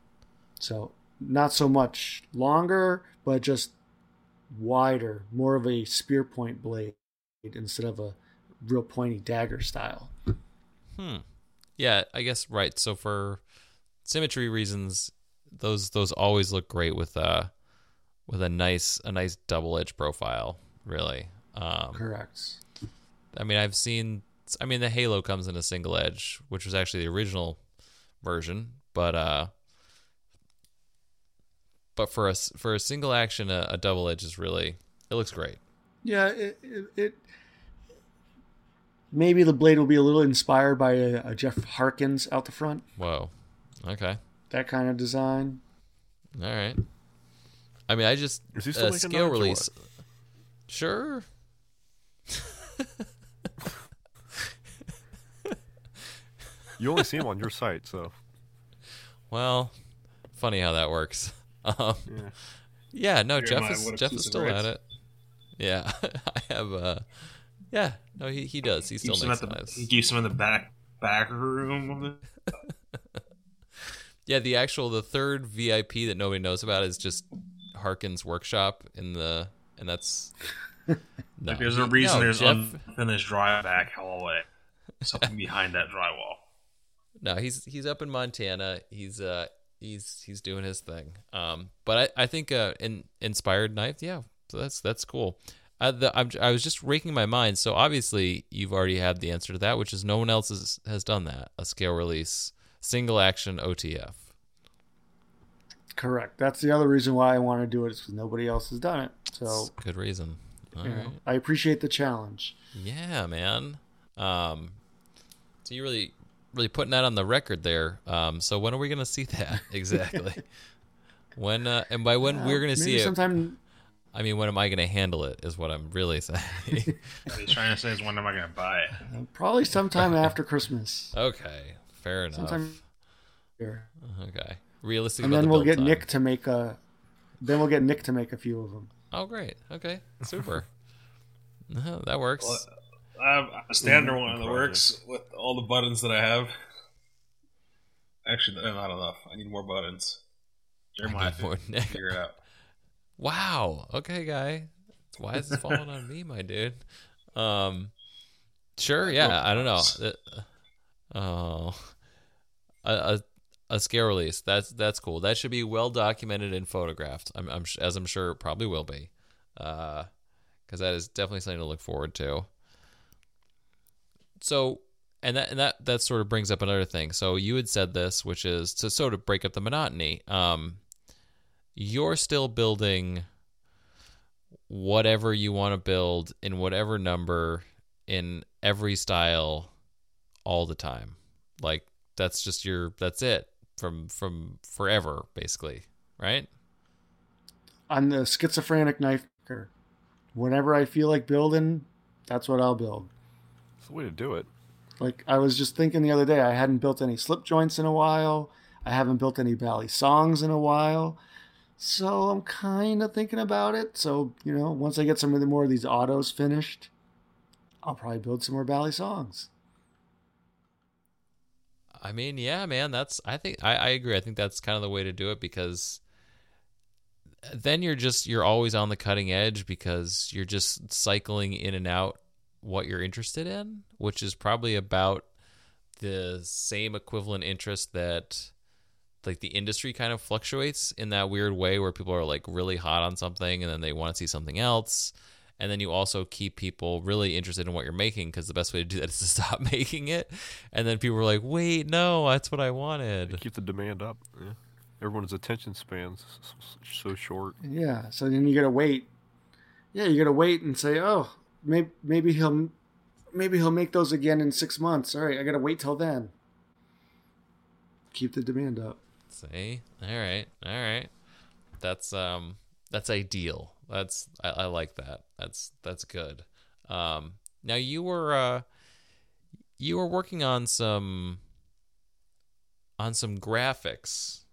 So not so much longer, but just wider, more of a spear point blade instead of a real pointy dagger style. Hmm. Yeah, I guess right. So for symmetry reasons, those those always look great with uh with a nice a nice double edge profile. Really. Um, Correct. I mean, I've seen. I mean, the Halo comes in a single edge, which was actually the original version, but uh, but for a for a single action, a, a double edge is really it looks great. Yeah, it, it, it maybe the blade will be a little inspired by a, a Jeff Harkins out the front. Whoa. Okay. That kind of design. All right. I mean, I just Is he still uh, scale release. Sure. You only see him on your site, so Well, funny how that works. Um, yeah. yeah, no, You're Jeff my is Jeff is still at it. Yeah, I have. uh Yeah, no, he he does. He still makes at the, knives. he keeps them in the back back room. Yeah, the actual the third VIP that nobody knows about is just Harkin's workshop in the, and that's. No, Like there's a reason no, there's Jeff, unfinished dry back hallway. Something behind that drywall. No, he's he's up in Montana. He's uh he's he's doing his thing. Um, but I I think uh in inspired knife, yeah, so that's that's cool. Uh, the, I'm, I was just raking my mind. So obviously you've already had the answer to that, which is no one else has, has done that. A scale release single action OTF. Correct. That's the other reason why I want to do it is because nobody else has done it. So Good reason. All you right. know, I appreciate the challenge. Yeah, man. Um, so you really, really putting that on the record there. Um, so when are we gonna see that exactly? when uh, and by when we're gonna Maybe see it? sometime. I mean, when am I gonna handle it? Is what I'm really saying. What he's trying to say is when am I going to buy it? Probably sometime after Christmas. okay, fair enough. Sometime here. Okay, realistic. And then the we'll get time. Nick to make a. Then we'll get Nick to make a few of them. Oh, great. Okay, super. Uh, that works. Well, I have a standard one in the works with all the buttons that I have. Actually, not enough. I need more buttons. Jeremiah, more figure it out. Wow. Okay, guy. Why is this falling on me, my dude? Um, sure. Yeah. I don't know. Uh, Oh, a, a a scale release. That's that's cool. That should be well documented and photographed. I'm, I'm as I'm sure it probably will be, Uh because that is definitely something to look forward to. So, and that and that that sort of brings up another thing. So you had said this, which is to sort of break up the monotony. Um, you're still building whatever you want to build in whatever number in every style all the time like that's just your that's it from from forever basically right I'm the schizophrenic knife maker. Whenever I feel like building, that's what I'll build. It's the way to do it. Like I was just thinking the other day, I hadn't built any slip joints in a while. I haven't built any balisongs in a while. So I'm kind of thinking about it. So, you know, once I get some of the more of these autos finished, I'll probably build some more balisongs. i mean yeah man that's i think i, I agree i think that's kind of the way to do it because then you're just you're always on the cutting edge because you're just cycling in and out what you're interested in which is probably about the same equivalent interest that like the industry kind of fluctuates in that weird way where people are like really hot on something and then they want to see something else and then you also keep people really interested in what you're making because the best way to do that is to stop making it and then people are like wait no that's what i wanted Keep the demand up. Yeah. Everyone's attention spans s- s- so short. Yeah. So then you got to wait. Yeah, you got to wait and say, oh, maybe, maybe he'll maybe he'll make those again in six months. All right, I gotta wait till then. Keep the demand up. See, all right, all right. That's um, that's ideal. That's I, I like that. That's that's good. Um, now you were uh, you were working on some on some graphics.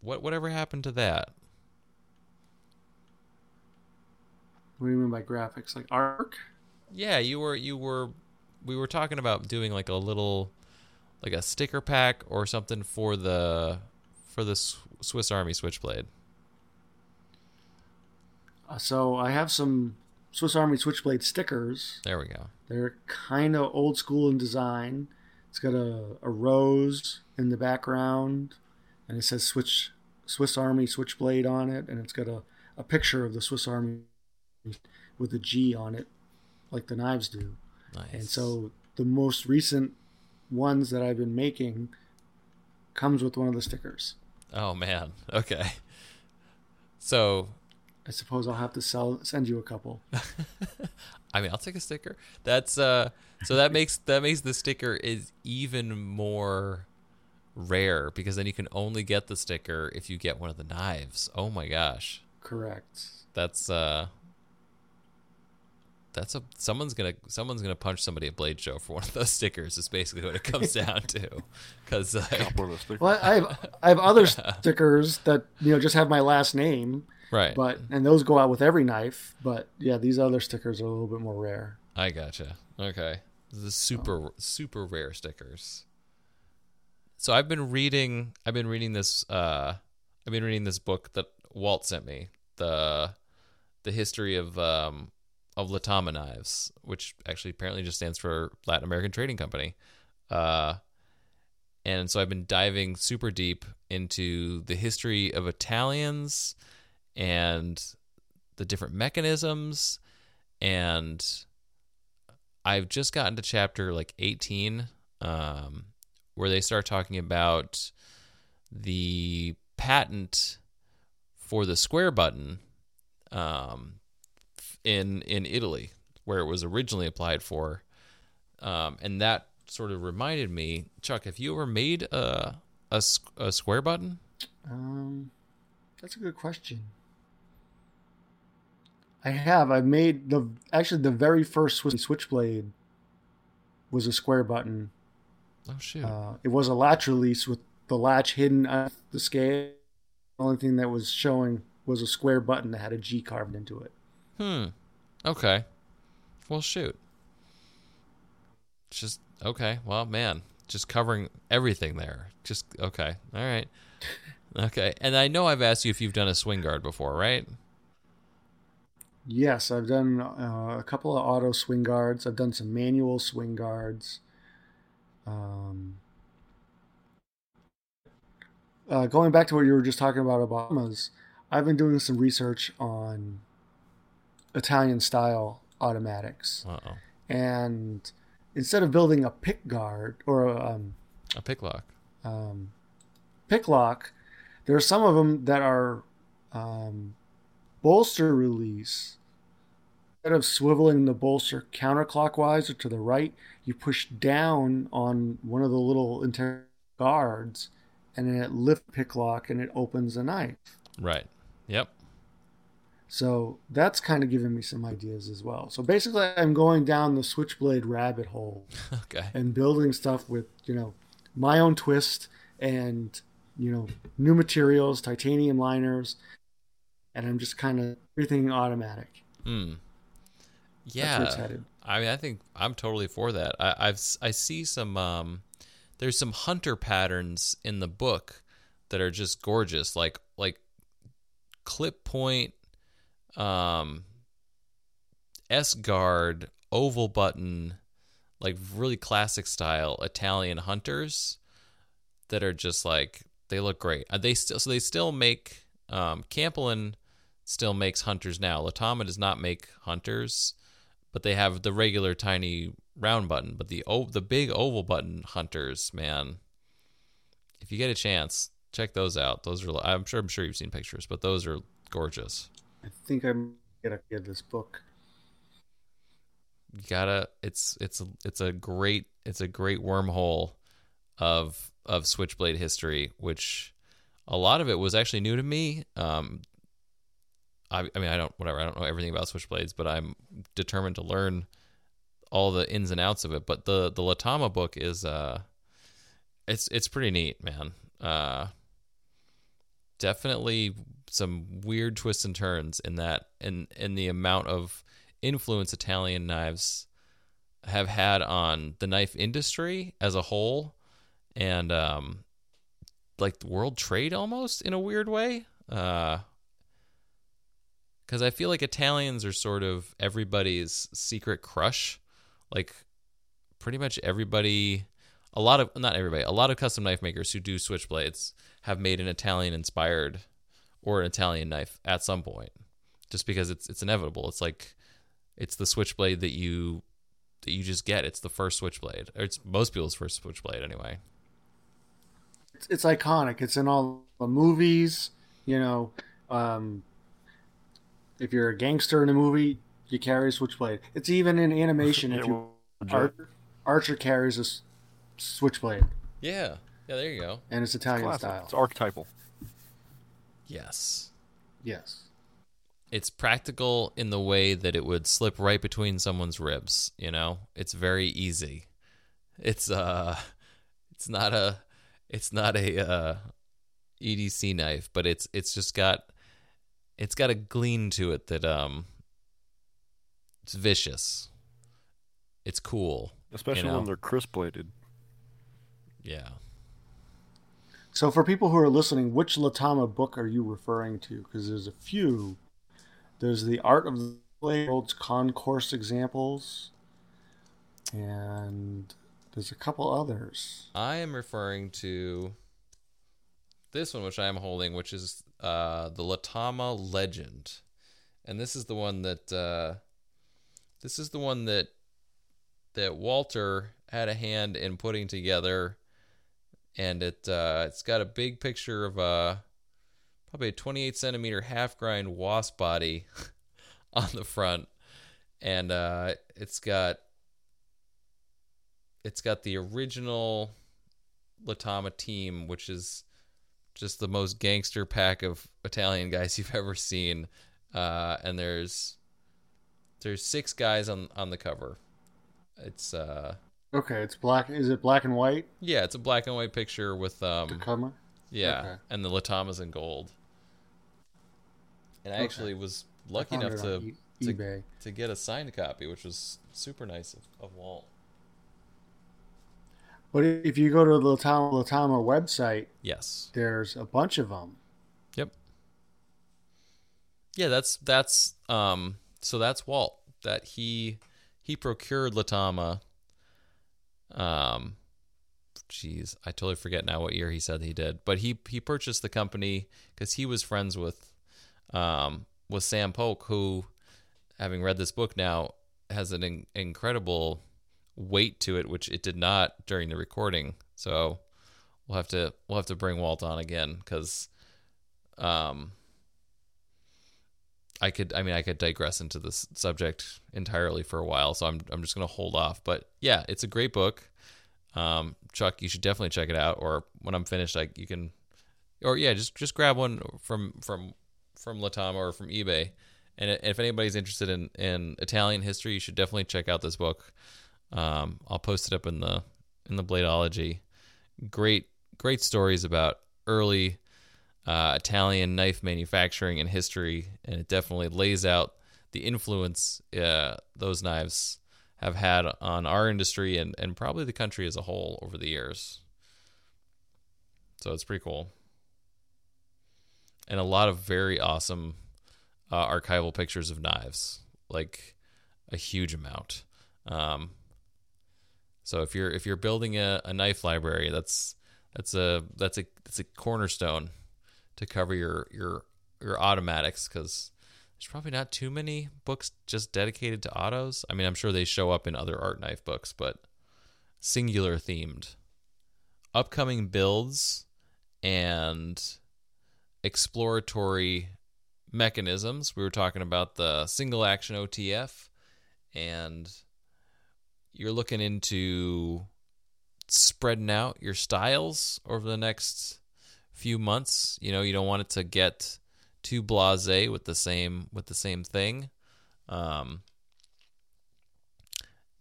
What whatever happened to that? What do you mean by graphics? Like arc? Yeah, you were you were we were talking about doing like a little like a sticker pack or something for the for the Swiss Army Switchblade. Uh, so I have some Swiss Army Switchblade stickers. There we go. They're kind of old school in design. It's got a, a rose in the background, and it says Switch Swiss Army Switchblade on it, and it's got a, a picture of the Swiss Army with a G on it, like the knives do. Nice. And so the most recent ones that I've been making comes with one of the stickers. Oh man. Okay. So, I suppose I'll have to sell send you a couple. I mean, I'll take a sticker. That's uh so that makes that makes the sticker is even more rare because then you can only get the sticker if you get one of the knives. Oh my gosh. Correct. That's uh that's a someone's gonna someone's gonna punch somebody at Blade Show for one of those stickers. Is basically what it comes down to, because Got one of those stickers. Well, I have I have other stickers that you know just have my last name, right. but and those go out with every knife. But yeah, these other stickers are a little bit more rare. I gotcha. Okay. The super super rare stickers. So I've been reading I've been reading this uh I've been reading this book that Walt sent me. The the history of um of Latama knives, which actually apparently just stands for Latin American Trading Company. Uh and so I've been diving super deep into the history of Italians and the different mechanisms and I've just gotten to chapter like 18, um, where they start talking about the patent for the square button um, in in Italy, where it was originally applied for, um, and that sort of reminded me, Chuck, have you ever made a a, a square button? Um, that's a good question. I have. I made the actually the very first Swiss Switchblade was a square button. Oh shoot! Uh, it was a latch release with the latch hidden at the scale. The only thing that was showing was a square button that had a G carved into it. Hmm. Okay. Well, shoot. Just okay. Well, man, just covering everything there. Just okay. All right. Okay. And I know I've asked you if you've done a swing guard before, right? Yes, I've done uh, a couple of auto swing guards. I've done some manual swing guards. Um, uh, going back to what you were just talking about Obama's, I've been doing some research on Italian style automatics, Uh oh. and instead of building a pick guard or a um, A pick lock. um, pick lock, there are some of them that are um, bolster release. Instead of swiveling the bolster counterclockwise or to the right, you push down on one of the little interior guards, and then it lift pick lock and it opens the knife. Right. Yep. So that's kind of giving me some ideas as well. So basically, I'm going down the switchblade rabbit hole Okay. and building stuff with you know my own twist and you know new materials titanium liners and i'm just kind of everything automatic Hmm. that's Yeah. where it's headed I mean, I think I'm totally for that. I, I've I see some um, there's some hunter patterns in the book that are just gorgeous, like like clip point, um, S guard, oval button, like really classic style Italian hunters that are just like they look great. Uh, They still so they still make um, Campolin still makes hunters now. Latama does not make hunters but they have the regular tiny round button. But the o- the big oval button hunters, man, if you get a chance, check those out. Those are I'm sure I'm sure you've seen pictures, but those are gorgeous. I think i'm gonna get this book. You gotta it's it's it's a great it's a great wormhole of of switchblade history which a lot of it was actually new to me. Um I, I mean i don't whatever i don't know everything about switchblades but i'm determined to learn all the ins and outs of it. But the the latama book is uh it's it's pretty neat man. Uh definitely some weird twists and turns in that in in the amount of influence Italian knives have had on the knife industry as a whole and um like world trade almost in a weird way. Uh cuz I feel like Italians are sort of everybody's secret crush. Like pretty much everybody a lot of not everybody a lot of custom knife makers who do switchblades have made an Italian inspired or an Italian knife at some point just because it's it's inevitable it's like it's the switchblade that you that you just get. It's the first switchblade. Or it's most people's first switchblade anyway. It's, it's iconic. It's in all the movies. You know, um, if you're a gangster in a movie, you carry a switchblade. It's even in animation. Yeah, if you well, Ar- Archer carries a switchblade, Yeah. Yeah, there you go. and it's Italian classic. style. It's archetypal. Yes. yes. It's practical in the way that it would slip right between someone's ribs, you know? It's very easy. It's uh it's not a it's not a uh EDC knife, but it's it's just got it's got a gleam to it that um it's vicious. It's cool. Especially know? when they're crisp bladed. Yeah. So, for people who are listening, which Latama book are you referring to? Because there's a few. There's the Art of the World's Concourse examples, and there's a couple others. I am referring to this one, which I am holding, which is uh, the Latama Legend, and this is the one that uh, this is the one that that Walter had a hand in putting together, and it uh, it's got a big picture of a probably a 28 centimeter half grind wasp body on the front, and uh, it's got it's got the original Latama team, which is just the most gangster pack of Italian guys you've ever seen. Uh, and there's there's six guys on on the cover. It's uh Okay, it's black. Is it black and white? yeah, it's a black and white picture with um cover. yeah, okay. and the Latamas in gold. And I Okay. actually was lucky enough to E- to- eBay. to get a signed copy, which was super nice of, of Walt. But if you go to the Latama, Latama website, Yes. there's a bunch of them. Yep. Yeah, that's that's um so that's Walt that he he procured Latama um jeez, I totally forget now what year he said he did, but he he purchased the company cuz he was friends with um with Sam Polk who having read this book now has an in- incredible weight to it which it did not during the recording. So we'll have to we'll have to bring Walt on again cuz um I could I mean I could digress into this subject entirely for a while, so I'm I'm just to hold off. But yeah, it's a great book. Um Chuck, you should definitely check it out or when I'm finished like you can or yeah, just just grab one from from from Latama or from eBay. And if anybody's interested in in Italian history, you should definitely check out this book. Um I'll post it up in the in the Bladeology. Great great stories about early uh, Italian knife manufacturing and history, and it definitely lays out the influence uh, those knives have had on our industry and, and probably the country as a whole over the years. So it's pretty cool. And a lot of very awesome uh, archival pictures of knives, like a huge amount. Um, so if you're if you're building a, a knife library, that's that's a that's a that's a cornerstone to cover your your your automatics because there's probably not too many books just dedicated to autos. I mean, I'm sure they show up in other art knife books, but singular themed. Upcoming builds and exploratory mechanisms. We were talking about the single action OTF and you're looking into spreading out your styles over the next few months. You know, you don't want it to get too blasé with the same with the same thing. Um,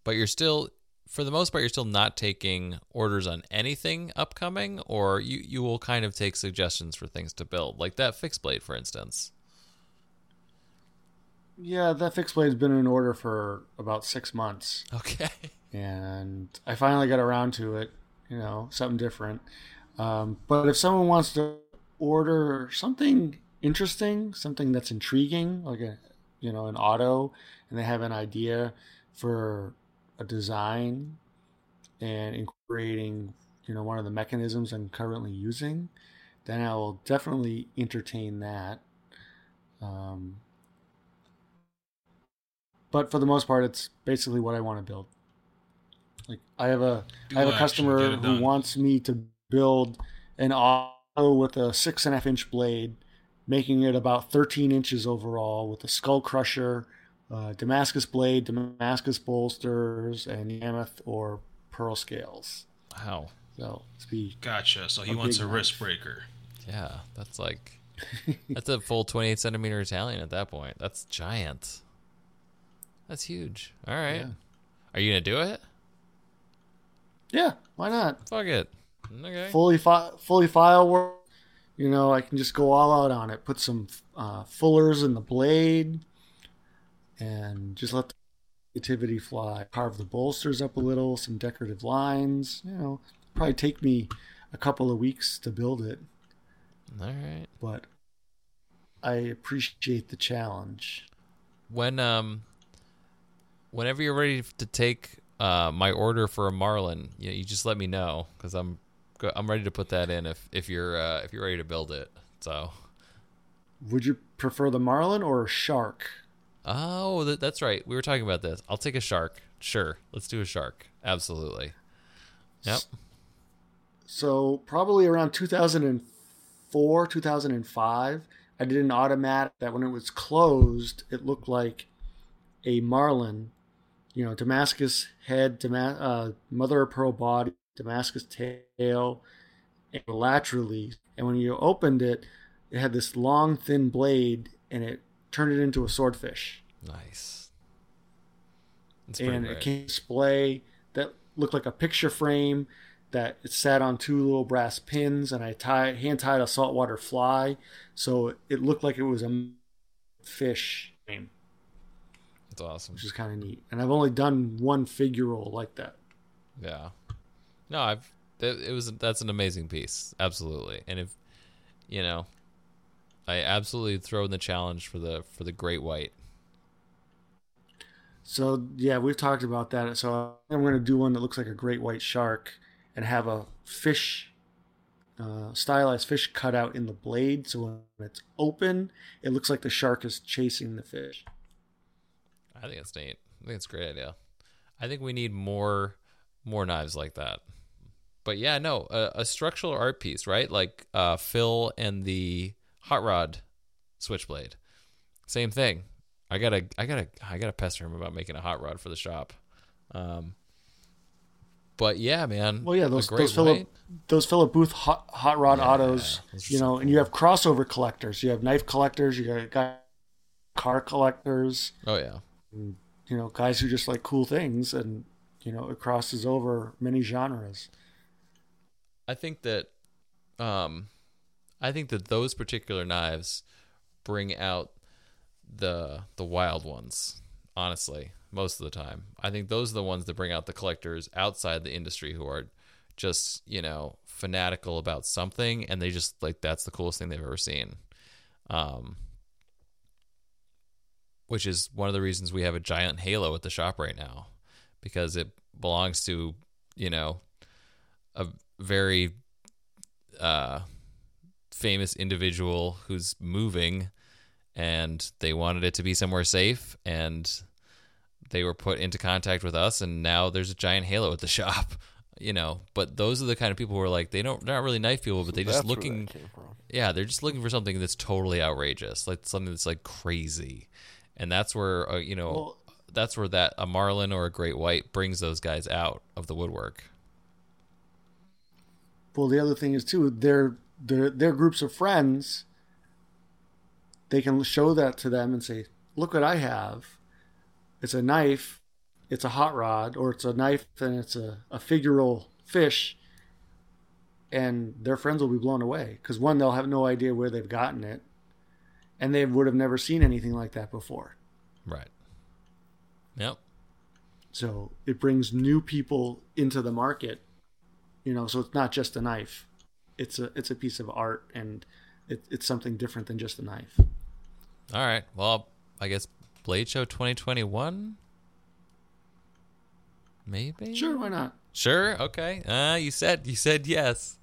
but you're still for the most part you're still not taking orders on anything upcoming or you you will kind of take suggestions for things to build like that fixed blade for instance Yeah, that fixed blade's been in order for about six months, okay and I finally got around to it. You know, something different. Um, but if someone wants to order something interesting, something that's intriguing, like a you know an auto, and they have an idea for a design and incorporating you know one of the mechanisms I'm currently using, then I will definitely entertain that. Um, but for the most part, it's basically what I want to build. Like I have a I have a customer who wants me to build an auto with a six and a half inch blade, making it about 13 inches overall with a skull crusher, uh, Damascus blade, Damascus bolsters, and Mammoth or pearl scales. wow So it's be Gotcha. So he A wants a knife. wrist breaker. yeah that's like that's a full 28 centimeter italian at that point that's giant that's huge all right Yeah. are you gonna do it yeah, why not? fuck it okay Fully fi- fully file work. You know, I can just go all out on it. Put some uh, fullers in the blade, and just let the creativity fly. Carve the bolsters up a little, some decorative lines. You know, probably take me a couple of weeks to build it, all right but I appreciate the challenge. when um whenever you're ready to take uh my order for a marlin you, you just let me know because i'm go- i'm ready to put that in if if you're uh if you're ready to build it so. Would you prefer the marlin or a shark? oh th- that's right. We were talking about this. I'll take a shark. Sure. Let's do a shark. Absolutely. Yep. So probably around 2004, 2005, I did an automatic that when it was closed, it looked like a marlin, you know, Damascus head, Dama- uh, mother of pearl body, Damascus tail, and laterally. And when you opened it, it had this long, thin blade, and it turned it into a swordfish. nice and great. it came display that looked like a picture frame that it sat on two little brass pins and I tied hand tied a saltwater fly so it looked like it was a fish frame, it's awesome which is kind of neat. And I've only done one figure roll like that. Yeah. No, I've it, it was that's an amazing piece. Absolutely. And if you know, I absolutely throw in the challenge for the for the great white. So yeah, we've talked about that. So I'm going to do one that looks like a great white shark and have a fish, uh, stylized fish cut out in the blade. So when it's open, it looks like the shark is chasing the fish. I think it's neat. I think it's a great idea. I think we need more more knives like that. But yeah, no, a, a structural art piece, right? Like uh, Phil and the hot rod switchblade. Same thing. I gotta, I gotta, I gotta pester him about making a hot rod for the shop. Um, but yeah, man. Well, yeah, those those Philip those Philip Booth hot, hot rod Yeah, autos, you know, and you have crossover collectors. You have knife collectors. You got, got car collectors. Oh yeah, You know, guys who just like cool things, and you know, it crosses over many genres. I think that, um, I think that those particular knives bring out the the wild ones. Honestly, most of the time, I think those are the ones that bring out the collectors outside the industry who are just you know fanatical about something, and they just like that's the coolest thing they've ever seen. Um, which is one of the reasons we have a giant halo at the shop right now, because it belongs to you know a very uh, famous individual who's moving and they wanted it to be somewhere safe and they were put into contact with us and now there's a giant halo at the shop you know but those are the kind of people who are like they don't they're not really knife people but they That's just looking that came from. yeah they're just looking for something that's totally outrageous like something that's like crazy and that's where uh, you know Well, that's where that a marlin or a great white brings those guys out of the woodwork. Well, the other thing is too, their their they're groups of friends. They can show that to them and say, "Look what I have. It's a knife, it's a hot rod, or it's a knife and it's a, a figural fish." And their friends will be blown away because one, they'll have no idea where they've gotten it, and they would have never seen anything like that before. Right. Yep. So it brings new people into the market. You know, so it's not just a knife. It's a it's a piece of art and it, it's something different than just a knife. All right. Well, I guess Blade Show 2021. Maybe. Sure, why not? Sure. Okay. Uh, you said you said yes.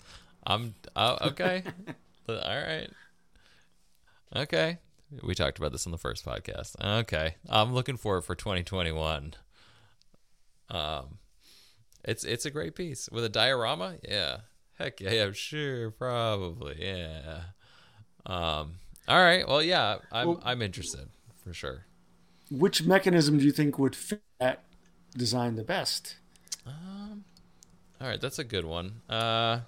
I'm uh, okay. All right. Okay. We talked about this on the first podcast. Okay. I'm looking forward for 2021. Um, it's it's a great piece with a diorama. Yeah. Heck yeah. yeah sure. Probably. Yeah. Um. All right. Well, yeah. I'm Well- I'm interested for sure. Which mechanism do you think would fit that design the best? All right. That's a good one. Uh.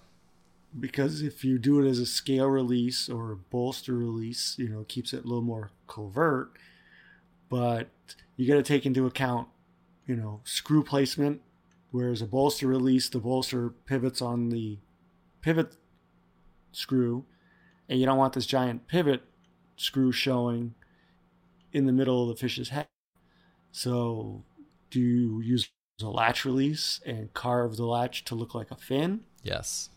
Because if you do it as a scale release or a bolster release, you know, it keeps it a little more covert. But you got to take into account, you know, screw placement. Whereas a bolster release, the bolster pivots on the pivot screw, and you don't want this giant pivot screw showing in the middle of the fish's head. So, do you use a latch release and carve the latch to look like a fin? Yes.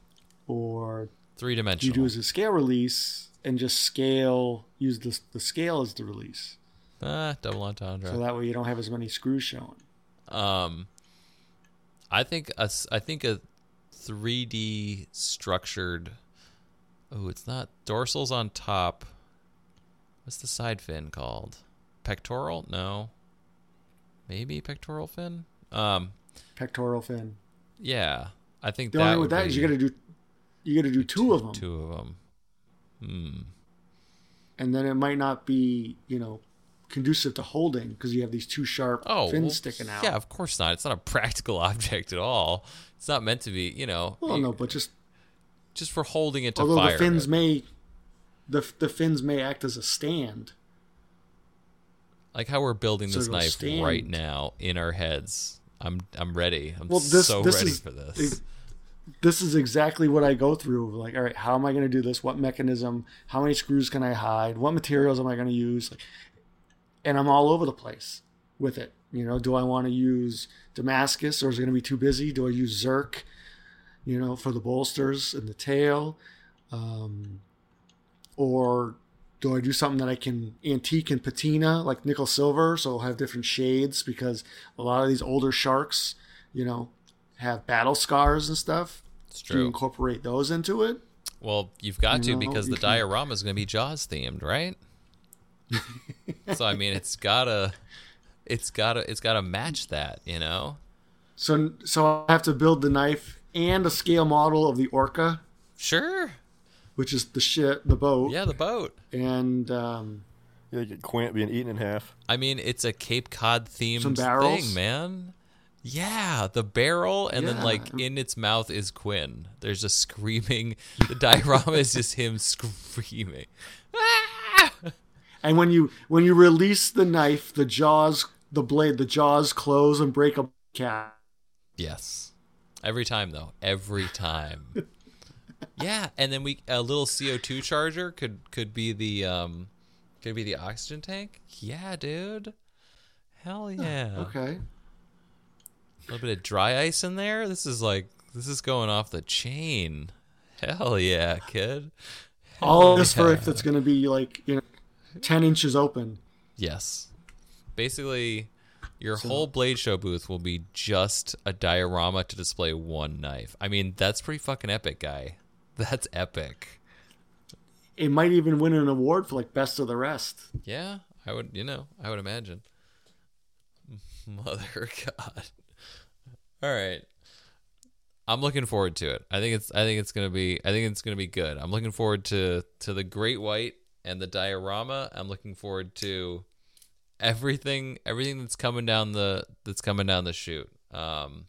Or Three do you dimensional. do as a scale release and just scale, use the, the scale as the release? Ah, double entendre. So that way you don't have as many screws showing. Um, I think a I think a 3D structured. Oh, it's not dorsals on top. What's the side fin called? Pectoral? No. Maybe pectoral fin. Um, Pectoral fin. yeah. I think The that only with that, is you got to do you got to do two of them, two of them. Hmm. and then it might not be you know conducive to holding because you have these two sharp Oh, fins well, sticking out. Yeah, of course not. It's not a practical object at all. It's not meant to be. You know, Well, no, but just just for holding it to although fire. the fins it. may the the fins may act as a stand. like how we're building So this knife stand. right now in our heads. I'm I'm ready. I'm Well, this- so this ready is- for this. it- this is exactly what I go through. Like, all right, how am I going to do this? What mechanism? How many screws can I hide? What materials am I going to use? Like, and I'm all over the place with it. You know, do I want to use Damascus or is it going to be too busy? Do I use Zerk? You know, for the bolsters and the tail, um, or do I do something that I can antique and patina like nickel silver, so it'll have different shades because a lot of these older sharks, you know, have battle scars and stuff. it's Do you incorporate those into it? Well, you've got to know, because the diorama is going to be Jaws themed, right? so I mean, it's gotta, it's gotta, it's gotta match that, you know. So, so I have to build the knife and a scale model of the orca, Sure. which is the shit, the boat, Yeah, the boat. and um, Yeah, you get Quint being eaten in half. I mean, it's a Cape Cod Some themed barrels? thing, man. Yeah, the barrel, and then like in its mouth is Quint. There's a screaming. The diorama is just him screaming. Ah! And when you when you release the knife, the jaws, the blade, the jaws close and break a cat. Yes, every time though. Every time. yeah, and then we a little CO two charger could could be the um could be the oxygen tank. Yeah, dude. Hell yeah. Okay. A little bit of dry ice in there. This is like this is going off the chain. Hell yeah, kid. All this for if it's going to be like you know, ten inches open. Yes. Basically, your whole Blade Show booth will be just a diorama to display one knife. I mean, that's pretty fucking epic, guy. That's epic. It might even win an award for like best of the rest. Yeah, I would, you know, I would imagine. Mother God. All right. I'm looking forward to it. I think it's I think it's going to be I think it's going to be good. I'm looking forward to to the Great White and the diorama. I'm looking forward to everything everything that's coming down the that's coming down the chute. Um,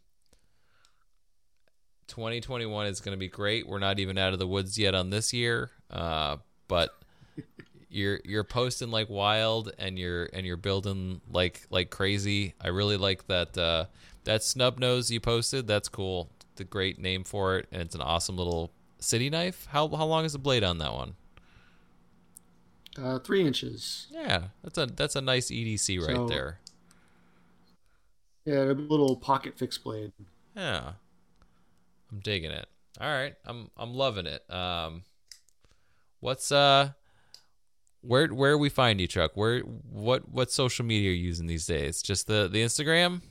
2021 is going to be great. We're not even out of the woods yet on this year, uh, but you're you're posting like wild and you're and you're building like like crazy. I really like that uh, that snub nose you posted. That's cool. The great name for it, and it's an awesome little city knife. How how long is the blade on that one? Uh, three inches. Yeah, that's a that's a nice EDC right So- there. Yeah, a little pocket fixed blade. Yeah. I'm digging it. All right. I'm I'm loving it. Um what's uh where where we find you, Chuck? Where what what social media are you using these days? Just the the Instagram?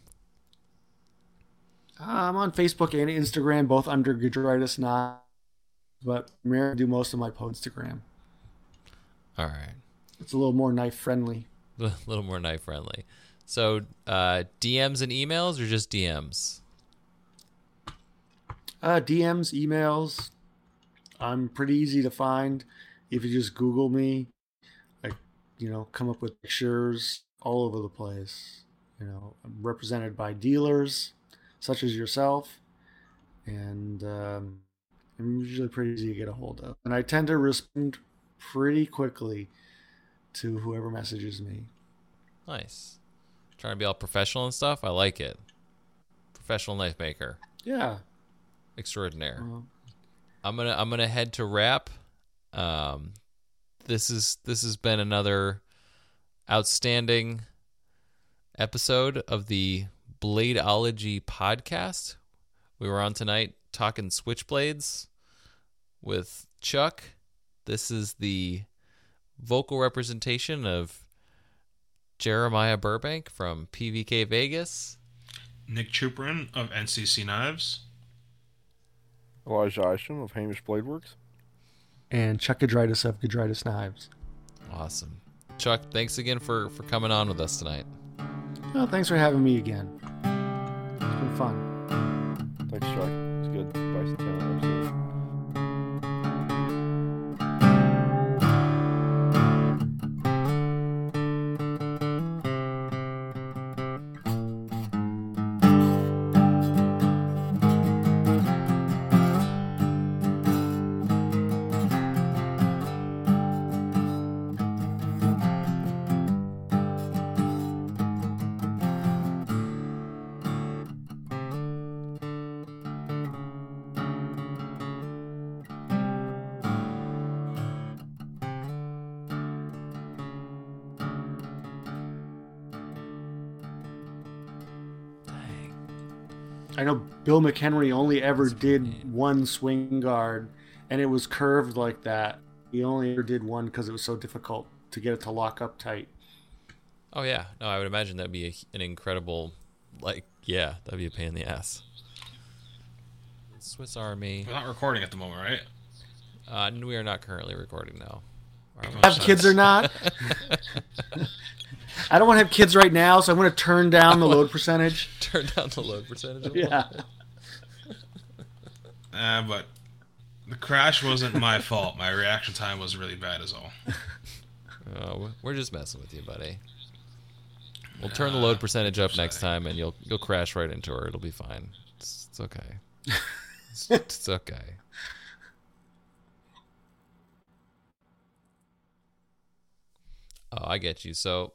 Uh, I'm on Facebook and Instagram, both under Gedraitis Not, but I do most of my post Instagram. All right. It's a little more knife friendly. A little more knife friendly. So, uh DMs and emails or just DMs? Uh, DMs, emails. I'm pretty easy to find. If you just Google me, like, you know, come up with pictures all over the place. You know, I'm represented by dealers such as yourself, and um, I'm usually pretty easy to get a hold of. And I tend to respond pretty quickly to whoever messages me. Nice. Trying to be all professional and stuff. I like it. Professional knife maker. Yeah. Extraordinaire. Well, I'm gonna I'm gonna head to wrap. Um, this is this has been another outstanding episode of the Bladeology podcast. We were on tonight talking switchblades with Chuck. This is the vocal representation of Jeremiah Burbank from PVK Vegas. Nick Chuprin of NCC Knives. Elijah Isham of Hamish Blade Works. and Chuck Gedraitis of Gedraitis Knives. Awesome. Chuck, thanks again for for coming on with us tonight. Well, thanks for having me again. It's been fun. Thanks, Chuck. I know Bill McHenry only ever did one swing guard, and it was curved like that. He only ever did one because it was so difficult to get it to lock up tight. Oh yeah, no, I would imagine that'd be a, an incredible, like, yeah, that'd be a pain in the ass. Swiss Army. We're not recording at the moment, right? Uh, we are not currently recording now. Have kids or not? I don't want to have kids right now, so I'm going to turn down the load percentage. Turn down the load percentage. a Yeah. bit. Uh, but the crash wasn't my fault. My reaction time was really bad, as all. Oh, we- we're just messing with you, buddy. We'll turn the load percentage up next time, and you'll you'll crash right into her. It'll be fine. It's, it's okay. It's, it's okay. Oh, I get you. So,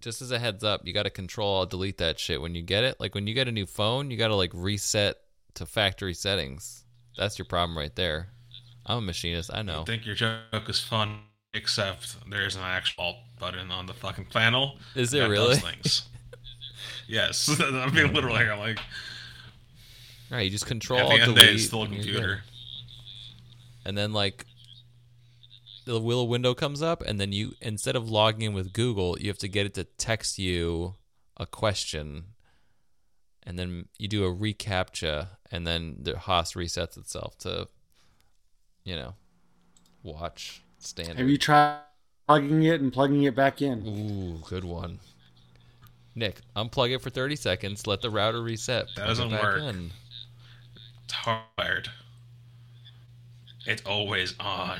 just as a heads up, you got to control alt delete that shit when you get it. Like when you get a new phone, you got to like reset to factory settings. That's your problem right there. I'm a machinist. I know. I think your joke is fun, except there's an actual alt button on the fucking panel. Is there really? Things. yes, I'm being literal here. Like, All right, you just control at the end day, it's still a and you're good. computer. and then like the little window comes up and then you instead of logging in with google you have to get it to text you a question and then you do a recaptcha and then the host resets itself to you know watch standard Have you tried plugging it and plugging it back in? ooh good one nick unplug it for 30 seconds let the router reset That plug it doesn't back work. in. It's hard. It's always on.